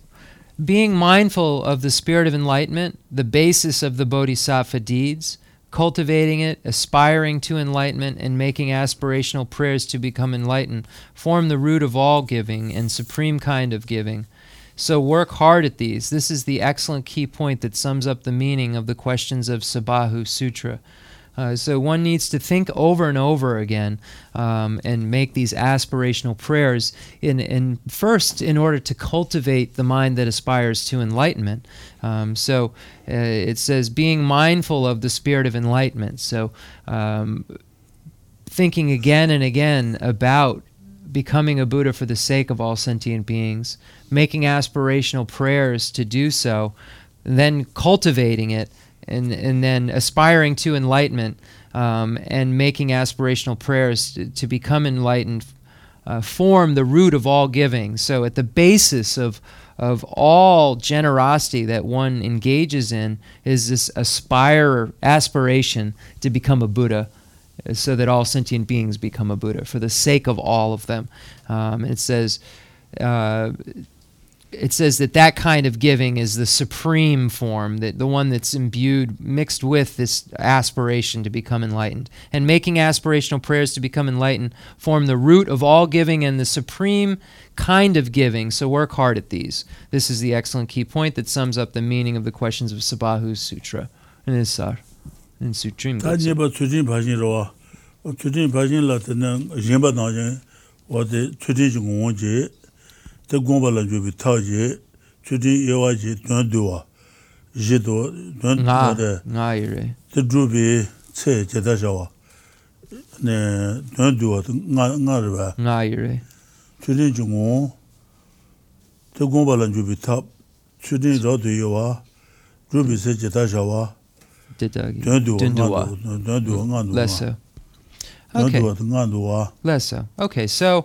being mindful of the spirit of enlightenment, the basis of the bodhisattva deeds, cultivating it, aspiring to enlightenment, and making aspirational prayers to become enlightened form the root of all giving and supreme kind of giving. So work hard at these. This is the excellent key point that sums up the meaning of the questions of Subahu Sutra. Uh, so one needs to think over and over again um, and make these aspirational prayers. In, in first, in order to cultivate the mind that aspires to enlightenment. Um, so uh, it says being mindful of the spirit of enlightenment. So um, thinking again and again about becoming a Buddha for the sake of all sentient beings, making aspirational prayers to do so, then cultivating it and, and then aspiring to enlightenment um, and making aspirational prayers to, to become enlightened uh, form the root of all giving. So, at the basis of, of all generosity that one engages in is this aspire aspiration to become a Buddha so that all sentient beings become a Buddha for the sake of all of them. Um, it says, uh, it says that that kind of giving is the supreme form, that the one that's imbued, mixed with this aspiration to become enlightened. And making aspirational prayers to become enlightened form the root of all giving and the supreme kind of giving. So work hard at these. This is the excellent key point that sums up the meaning of the questions of Subahu Sutra. And uh, in Sutrim. tā gōngpa lā jōbi tā jī, chūdī yawā jī duān duwa, jī duwa, duān duwa dā, ngā yī rē, tā jōbi cē jē tā shāwa, nē duān duwa, ngā rē bā, ngā yī rē, chūdī jī ngō, tā gōngpa lā jōbi tā, chūdī rā du yawā, jōbi cē jē tā shāwa, duān duwa, duān duwa, ngā duwa, lesser, okay, duwa, ngā duwa, lesser, okay, so,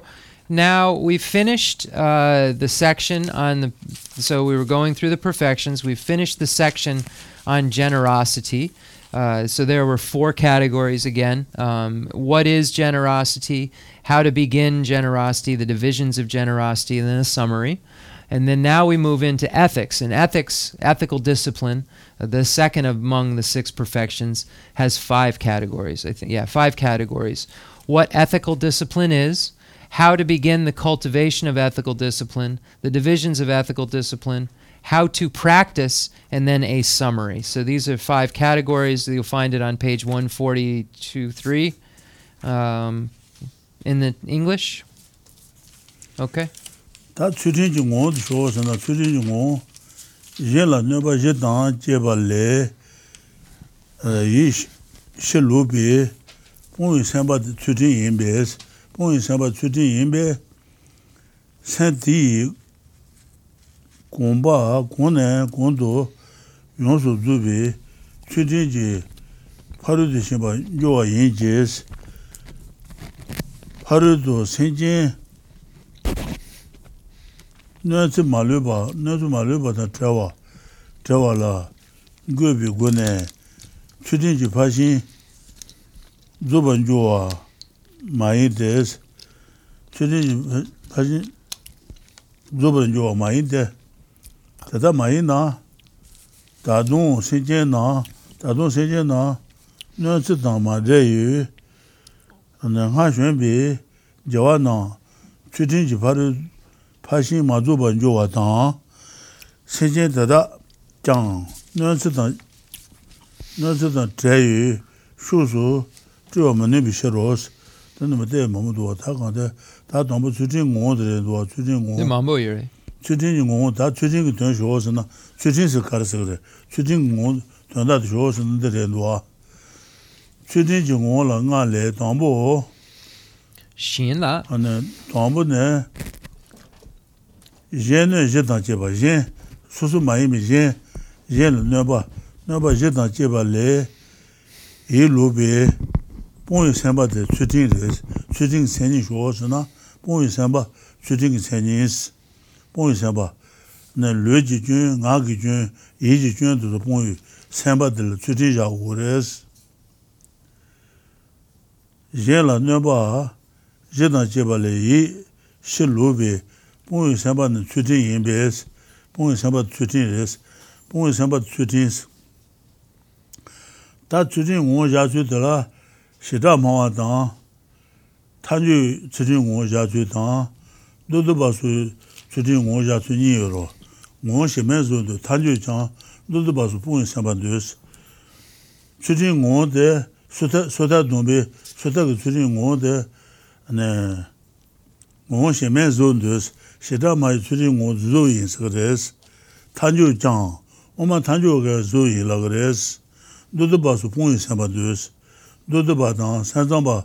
now we've finished uh, the section on the. So we were going through the perfections. We've finished the section on generosity. Uh, so there were four categories again. Um, what is generosity? How to begin generosity? The divisions of generosity, and then a summary. And then now we move into ethics. And ethics, ethical discipline, uh, the second among the six perfections, has five categories. I think, yeah, five categories. What ethical discipline is, how to begin the cultivation of ethical discipline, the divisions of ethical discipline, how to practice, and then a summary. So these are five categories. You'll find it on page 142.3 um, in the English. Okay. Ngō tu shō sā na tsūtīn jī ngō yī la nyō pa yī tāng jē pa lē yī shī lū bē pōng yī sān pa tsūtīn yīn bē pōng yī sān pōngi sāmbā tsūtī yīmbē sēn tī gōmbā, gōnē, gōndō, yōngsō dzūbī tsūtī jī pārū tī shīmbā yōwa yīn jēs pārū tō sēn jīn nā tsī mā lū bā, nā tsī mā lū bā tā trāwā, trāwā lā gōbī gōnē tsūtī jī pāshīn dzūbā yōwa māyī dēs, chūrī pāchī dzūparin yuwa māyī dē, tātā māyī nā, tādūng sīnchē nā, tādūng sīnchē nā, nyō tsī tāng mā dē yu, ngā shuēn bī, jawā nā, chūrī jī pārī pāchī mā dzūparin yuwa tāng, sīnchē tātā jāng, nyō tsī tāng, nyō tsī tāng dē yu, shū sū, chūwa mā nē bī shē rōs, tanda ma te mamu duwa, ta kanda, ta tangpo chuchin ngongo dhiri duwa, chuchin ngongo. Ni mambu yiri? Chuchin ngongo, ta chuchin ki tuan shuwa sina, chuchin si kar sikari, chuchin ngongo tuan dati shuwa sina dhiri duwa. Chuchin ki ngongo la nga le tangpo. Shin la? Ane, tangpo ne, yen nyo yen tang cheba, yen, susu mayi mi yen, yen nyo ba, nyo ba yen tang cheba le, yi lubi, 봉유 센바데 추딩이 추딩 센이 좋으나 봉유 센바 추딩이 센이 봉유 센바 네 르지 준 나기 준 이지 준도 봉유 센바들 추디자 오레스 제라 너바 제나 제발레 이 실로베 봉유 센바는 추딩 인베스 봉유 센바 추딩레스 봉유 센바 추딩스 다 추딩 원 자주들라 shirā māwā tāng, tāñchū chirī ngō yāchū tāng, dōdō bāsū chirī ngō yāchū nī yorō, ngō shimē zō dō tāñchū chāng, dōdō bāsū pūngi sāmbā dōs. Chirī ngō dē, sotā dōmbī, sotā kā chirī ngō dē, ngō shimē zō dōs, shirā māyī chirī ngō zō yin sā rēs, tāñchū chāng, omā tāñchū kā zō yin lā rēs, dōdō bāsū pūngi sāmbā dōs. dodo ba tang, san zang ba,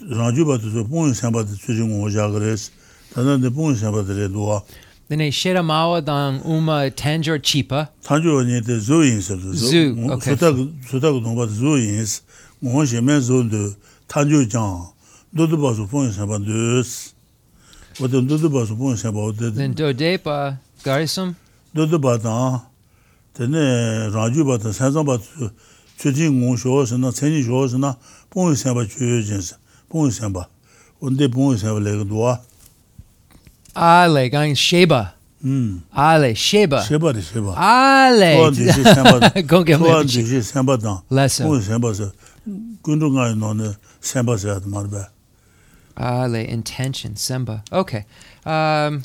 rangju ba tu su, pungyo san ba tu su ji ngu ja gares, tanda de pungyo san ba tu re duwa. Dine shera mawa tang uma tanjor chipa? Tanjor nye te zu yin sab tu. Zu, ok. Suta ku tong ba tu zu yin s, ngu she men zu du tanjor jang, dodo ba su pungyo san ba du s. Wata dodo ba su pungyo san ba wata. Dine do de pa garisum? Dodo ba tang, dine rangju ba tang, san zang ba tu su, 최진 공쇼스나 전이 쇼스나 봉이 생바 주여진스 봉이 생바 근데 봉이 생바 레고도아 알레 간 쉐바 음 알레 쉐바 쉐바리 쉐바 알레 고게 고게 생바다 봉이 생바서 군동가 너네 생바서 하더만 봐 알레 intention 생바 okay. Um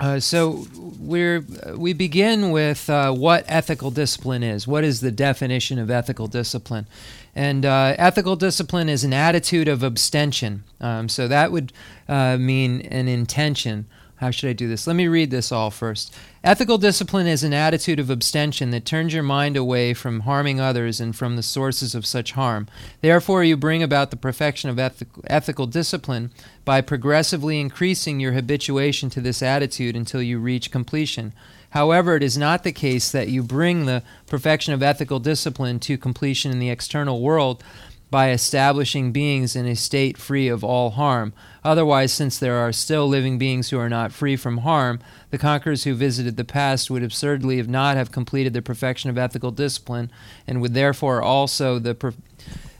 uh, so we're we begin with uh, what ethical discipline is. What is the definition of ethical discipline? And uh, ethical discipline is an attitude of abstention. Um, so that would uh, mean an intention. How should I do this? Let me read this all first. Ethical discipline is an attitude of abstention that turns your mind away from harming others and from the sources of such harm. Therefore, you bring about the perfection of ethic- ethical discipline by progressively increasing your habituation to this attitude until you reach completion. However, it is not the case that you bring the perfection of ethical discipline to completion in the external world by establishing beings in a state free of all harm. Otherwise, since there are still living beings who are not free from harm, the conquerors who visited the past would absurdly have not have completed the perfection of ethical discipline, and would therefore also the per-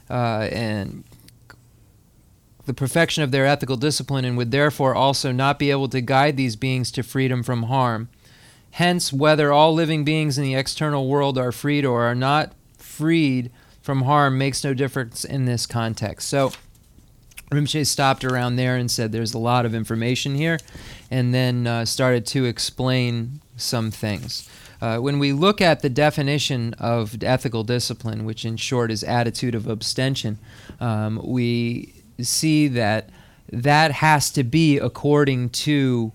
uh, and the perfection of their ethical discipline, and would therefore also not be able to guide these beings to freedom from harm. Hence, whether all living beings in the external world are freed or are not freed from harm makes no difference in this context. So, Rinpoche stopped around there and said there's a lot of information here, and then uh, started to explain some things. Uh, when we look at the definition of ethical discipline, which in short is attitude of abstention, um, we see that that has to be according to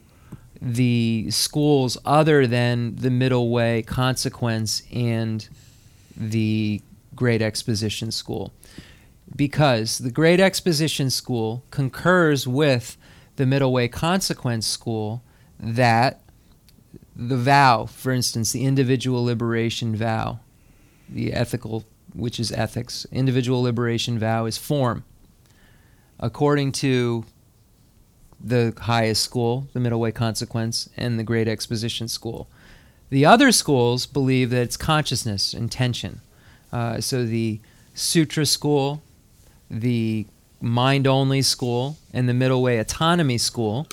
the schools other than the middle way consequence and the great exposition school because the great exposition school concurs with the middle way consequence school that the vow for instance the individual liberation vow the ethical which is ethics individual liberation vow is form according to the highest school, the middle way consequence, and the great exposition school. The other schools believe that it's consciousness, intention. Uh, so the sutra school, the mind only school, and the middle way autonomy school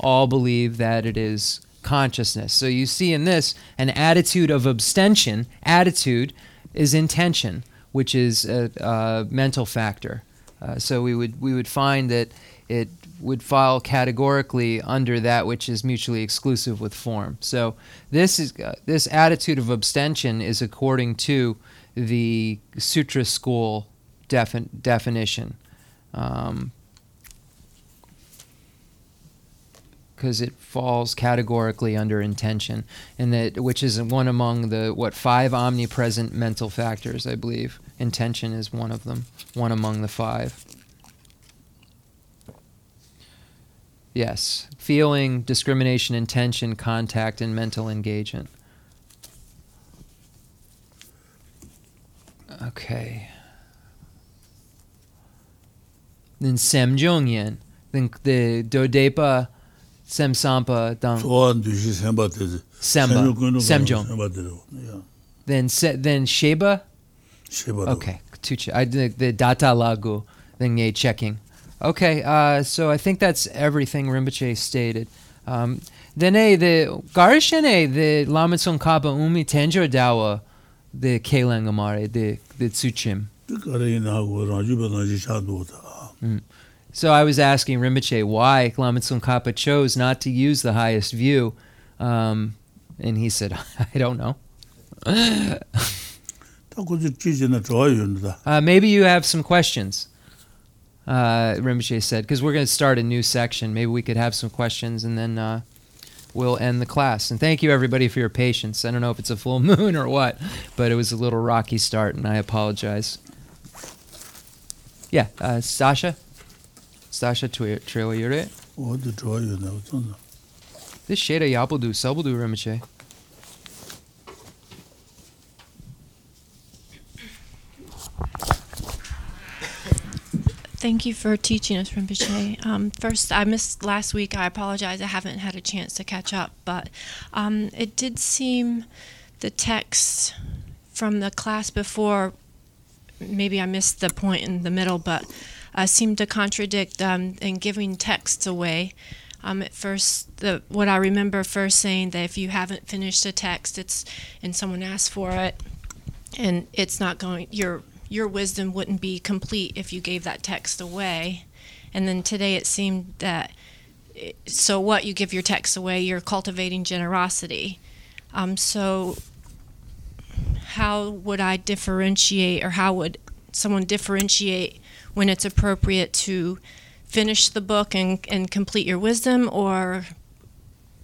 all believe that it is consciousness. So you see in this an attitude of abstention. Attitude is intention, which is a, a mental factor. Uh, so we would we would find that it would fall categorically under that which is mutually exclusive with form. So this is uh, this attitude of abstention is according to the Sutra school defin- definition. Um, because it falls categorically under intention, and that which is one among the what five omnipresent mental factors, I believe. Intention is one of them, one among the five. Yes, feeling, discrimination, intention, contact, and mental engagement. Okay. Then Semjongyen, then the Dodepa Semsampa Dang Tōwān dūshī sāmbā tēzi. Semba Semjong. Sāmbā tēzi. Jā, Then Se, then Sheba. shēbā. Okay, Tucha. I did the Data Lagu. then ye checking. Okay, uh, so I think that's everything Rinpoche stated. Um, then the garishene the lamitson kaba umi tenjo dawa the kelang amare the the tsuchim. So I was asking Rinpoche why Lama Tsongkhapa chose not to use the highest view, um, and he said, "I don't know." uh, maybe you have some questions. Uh, Rinpoche said, because we're going to start a new section. Maybe we could have some questions, and then uh, we'll end the class. And thank you everybody for your patience. I don't know if it's a full moon or what, but it was a little rocky start, and I apologize. Yeah, uh, Sasha. Sasha Trewayure. This shade of Yabudu, Sabudu Rinpoche. Thank you for teaching us, Rinpoche. Um, first, I missed last week. I apologize. I haven't had a chance to catch up, but um, it did seem the text from the class before. Maybe I missed the point in the middle, but uh, seemed to contradict um, in giving texts away. Um, at first, the, what I remember first saying that if you haven't finished a text, it's and someone asks for it, and it's not going your your wisdom wouldn't be complete if you gave that text away. And then today it seemed that so what you give your text away, you're cultivating generosity. Um, so how would I differentiate, or how would someone differentiate when it's appropriate to finish the book and, and complete your wisdom, or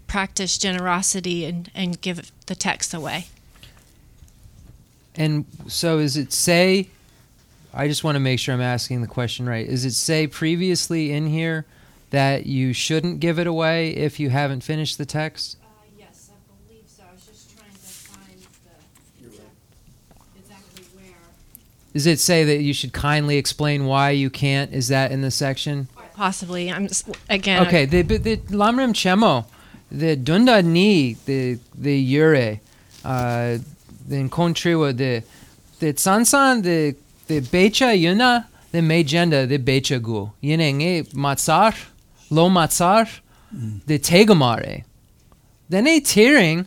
practice generosity and, and give the text away? And so, is it say I just want to make sure I'm asking the question right. Is it say previously in here that you shouldn't give it away if you haven't finished the text? Uh, yes, I believe so. I was just trying to find the exact, exactly where. Does it say that you should kindly explain why you can't? Is that in the section? Possibly. I'm just, again. Okay. The the Lamrim Chenmo, the dunda ni the the yure, uh, the encontriwa the the sansan the the becha yuna the megenda the becha gu. Yene nge matzar lo matzar the tegamare then a tearing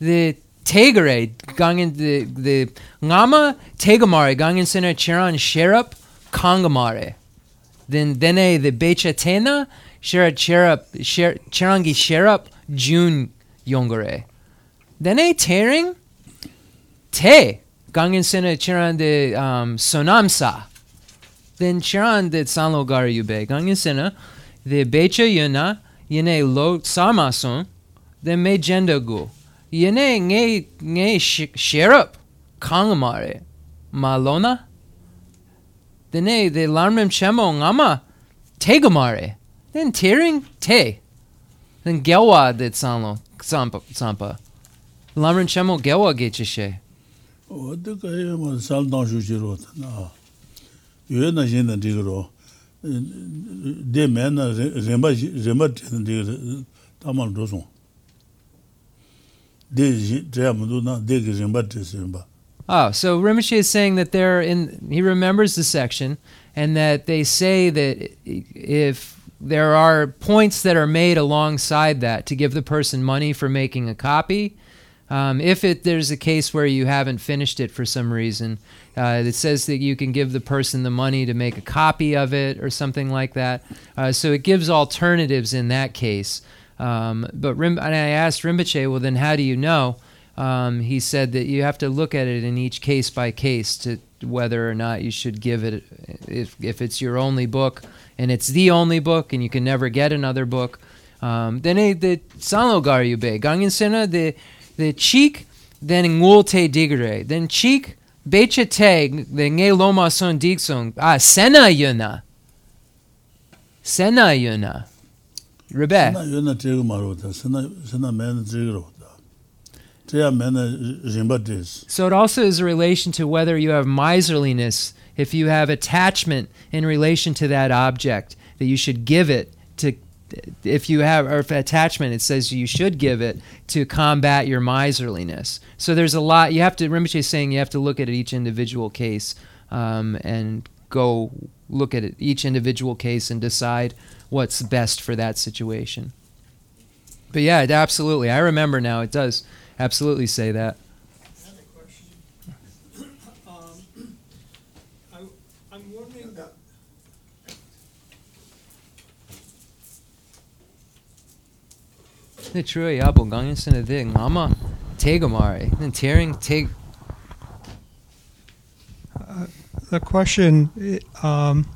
the tegare gangen the the ngama tegamare gangen sena chiran sherap kangamare then then a the becha tena shera cherap chirangi sherap june yongare then a tearing te gangen sena chiran de um, sonamsa. Then chiran de sanlo gara yube. Gangen sena de becha yuna yene lo sarmason then me jenda gu. Yene nge nge sherap kangamare malona. Dene de Lamrim Chenmo ngama tegamare. Then tearing te. Then gelwa de sanlo sampa sampa. Lamrim Chenmo gelwa gechishe. Ah, so Rinpoche is saying that they're in, he remembers the section, and that they say that if there are points that are made alongside that to give the person money for making a copy, um, if it there's a case where you haven't finished it for some reason, uh, it says that you can give the person the money to make a copy of it or something like that. Uh, so it gives alternatives in that case. Um, but Rim, and I asked Rinpoche, well, then how do you know? Um, he said that you have to look at it in each case by case to whether or not you should give it if if it's your only book and it's the only book and you can never get another book. Um, then the sanlogar yube gangin sena the the cheek then ngul te digre. Then cheek becha te the nge loma son digsong ah sena yuna sena yuna rebe. Sena yuna tego maro da sena sena men tego so it also is a relation to whether you have miserliness, if you have attachment in relation to that object, that you should give it to if you have or attachment, it says you should give it to combat your miserliness. So there's a lot you have to. Rinpoche is saying you have to look at each individual case um, and go look at it, each individual case and decide what's best for that situation. But yeah, absolutely. I remember now. It does absolutely say that. Another question. Um, I, I'm wondering, the Natruyabu gangen sine ding lama tegomare tearing take. Uh, the question um,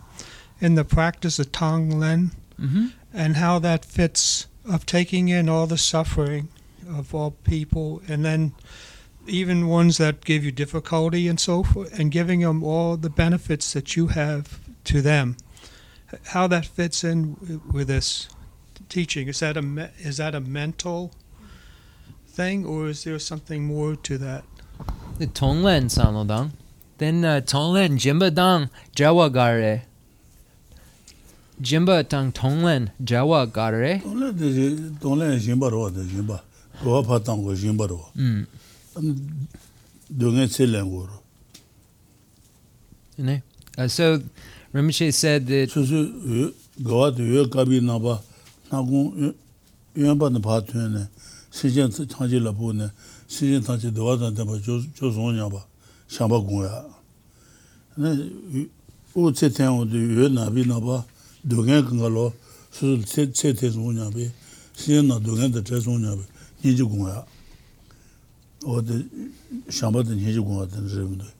in the practice of Tonglen mm-hmm. and how that fits of taking in all the suffering of all people and then even ones that give you difficulty and so forth and giving them all the benefits that you have to them how that fits in with this teaching is that a is that a mental thing or is there something more to that? The Tonglen Sanodang. Then uh, Tonglen Jimba Dang Jawa Gare. Jimba tang Tonglen Jawa Gare. Tonglen Tonglen Jimba Ro de Jimba. Ro pa Dang Go Jimba Ro. Mm. Dungen Selen Go Ro. Ne? Uh, so Rinpoche said that. So, so, eh, Gawa de eh, Yo Kabi Naba. 나바 나고 연바는 파트네 시전 창지를 보네 시전 창지 도와다 데 조, 조송냐 봐 샤바 공야 네 우체텐오도 여 나비 나바 동네 근거로 수수 세세 송냐 비 시전 나 동네 데 제송냐 비 니지 공야 어디 샤바든 니지 공야 된 사람들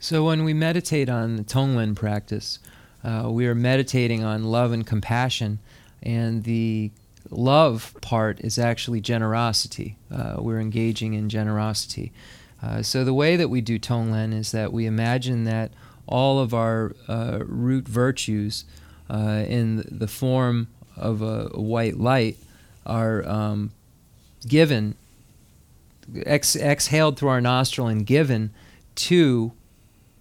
So when we meditate on the Tonglen practice, uh, we are meditating on love and compassion, and the love part is actually generosity. Uh, we're engaging in generosity. Uh, so the way that we do Tonglen is that we imagine that all of our uh, root virtues uh, in the form of a, white light are um, given, ex- exhaled through our nostril and given to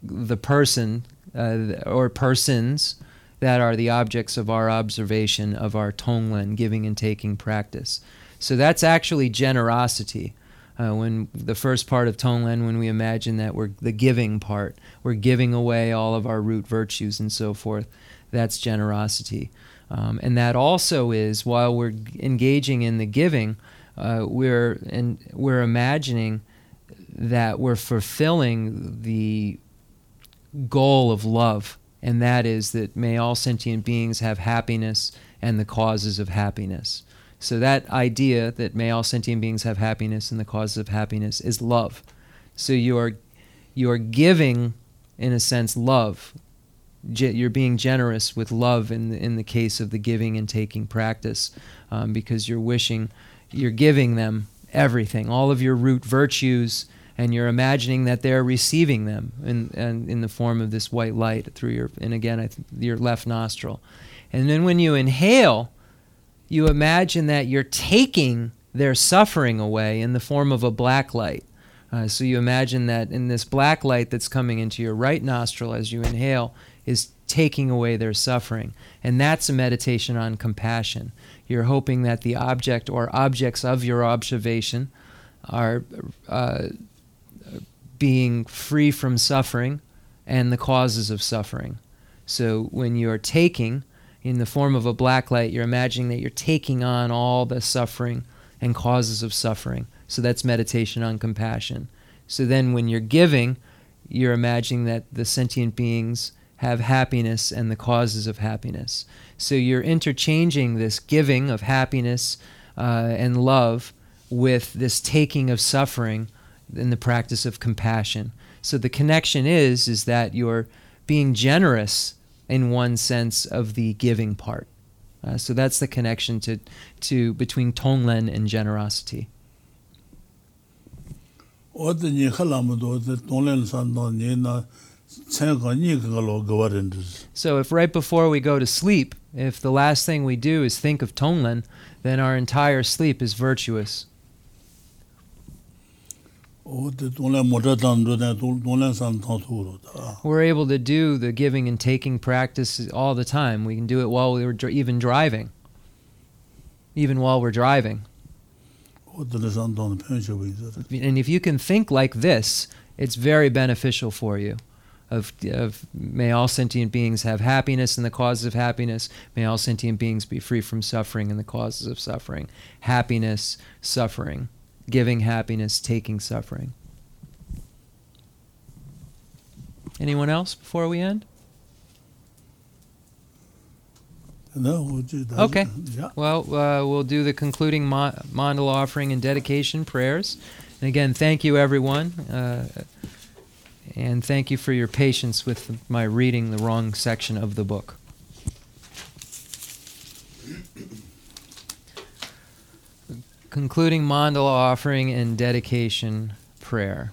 the person uh, or persons that are the objects of our observation of our tonglen giving and taking practice. So that's actually generosity. Uh, when the first part of tonglen, when we imagine that we're the giving part, we're giving away all of our root virtues and so forth. That's generosity, um, and that also is while we're engaging in the giving, uh, we're and we're imagining that we're fulfilling the goal of love, and that is that may all sentient beings have happiness and the causes of happiness. So, that idea that may all sentient beings have happiness and the causes of happiness is love. So, you are, you are giving, in a sense, love. You're being generous with love in the, in the case of the giving and taking practice um, because you're wishing, you're giving them everything, all of your root virtues, and you're imagining that they're receiving them in, in, in the form of this white light through your, and again, th- your left nostril. And then when you inhale, you imagine that you're taking their suffering away in the form of a black light. Uh, so you imagine that in this black light that's coming into your right nostril as you inhale is taking away their suffering. And that's a meditation on compassion. You're hoping that the object or objects of your observation are uh, being free from suffering and the causes of suffering. So when you're taking, in the form of a black light, you're imagining that you're taking on all the suffering and causes of suffering. So that's meditation on compassion. So then when you're giving, you're imagining that the sentient beings have happiness and the causes of happiness. So you're interchanging this giving of happiness uh, and love with this taking of suffering in the practice of compassion. So the connection is is that you're being generous in one sense of the giving part. Uh, so that's the connection to, to between Tonglen and generosity. So if right before we go to sleep, if the last thing we do is think of Tonglen, then our entire sleep is virtuous. We're able to do the giving and taking practice all the time. We can do it while we were dr- even driving. Even while we're driving. And if you can think like this, it's very beneficial for you. Of, of may all sentient beings have happiness and the causes of happiness. May all sentient beings be free from suffering and the causes of suffering. Happiness, suffering. Giving happiness, taking suffering. Anyone else before we end? No, would you? Okay. Yeah. Well, uh, we'll do the concluding mo- mandala offering and dedication prayers. And again, thank you, everyone. Uh, and thank you for your patience with my reading the wrong section of the book. Concluding mandala offering and dedication prayer.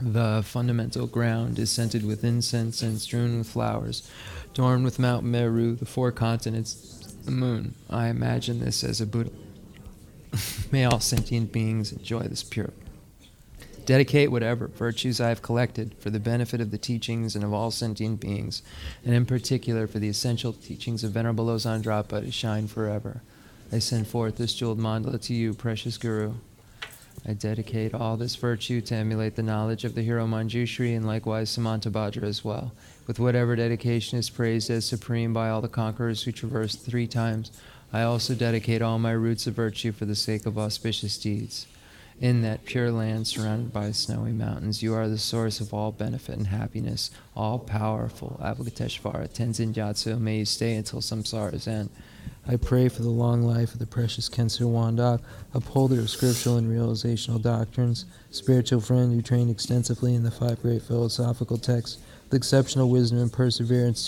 The fundamental ground is scented with incense and strewn with flowers, adorned with Mount Meru, the four continents, the moon. I imagine this as a Buddha. May all sentient beings enjoy this pure. Dedicate whatever virtues I have collected for the benefit of the teachings and of all sentient beings, and in particular for the essential teachings of Venerable Losang Dragpa to shine forever. I send forth this jeweled mandala to you, precious Guru. I dedicate all this virtue to emulate the knowledge of the hero Manjushri and likewise Samantabhadra as well, with whatever dedication is praised as supreme by all the conquerors who traversed three times. I also dedicate all my roots of virtue for the sake of auspicious deeds. In that pure land surrounded by snowy mountains, you are the source of all benefit and happiness, all powerful. Avalokiteshvara, Tenzin Gyatso, may you stay until samsara's end. I pray for the long life of the precious Khensur Wangdak, upholder of scriptural and realizational doctrines, spiritual friend who trained extensively in the five great philosophical texts, with exceptional wisdom and perseverance.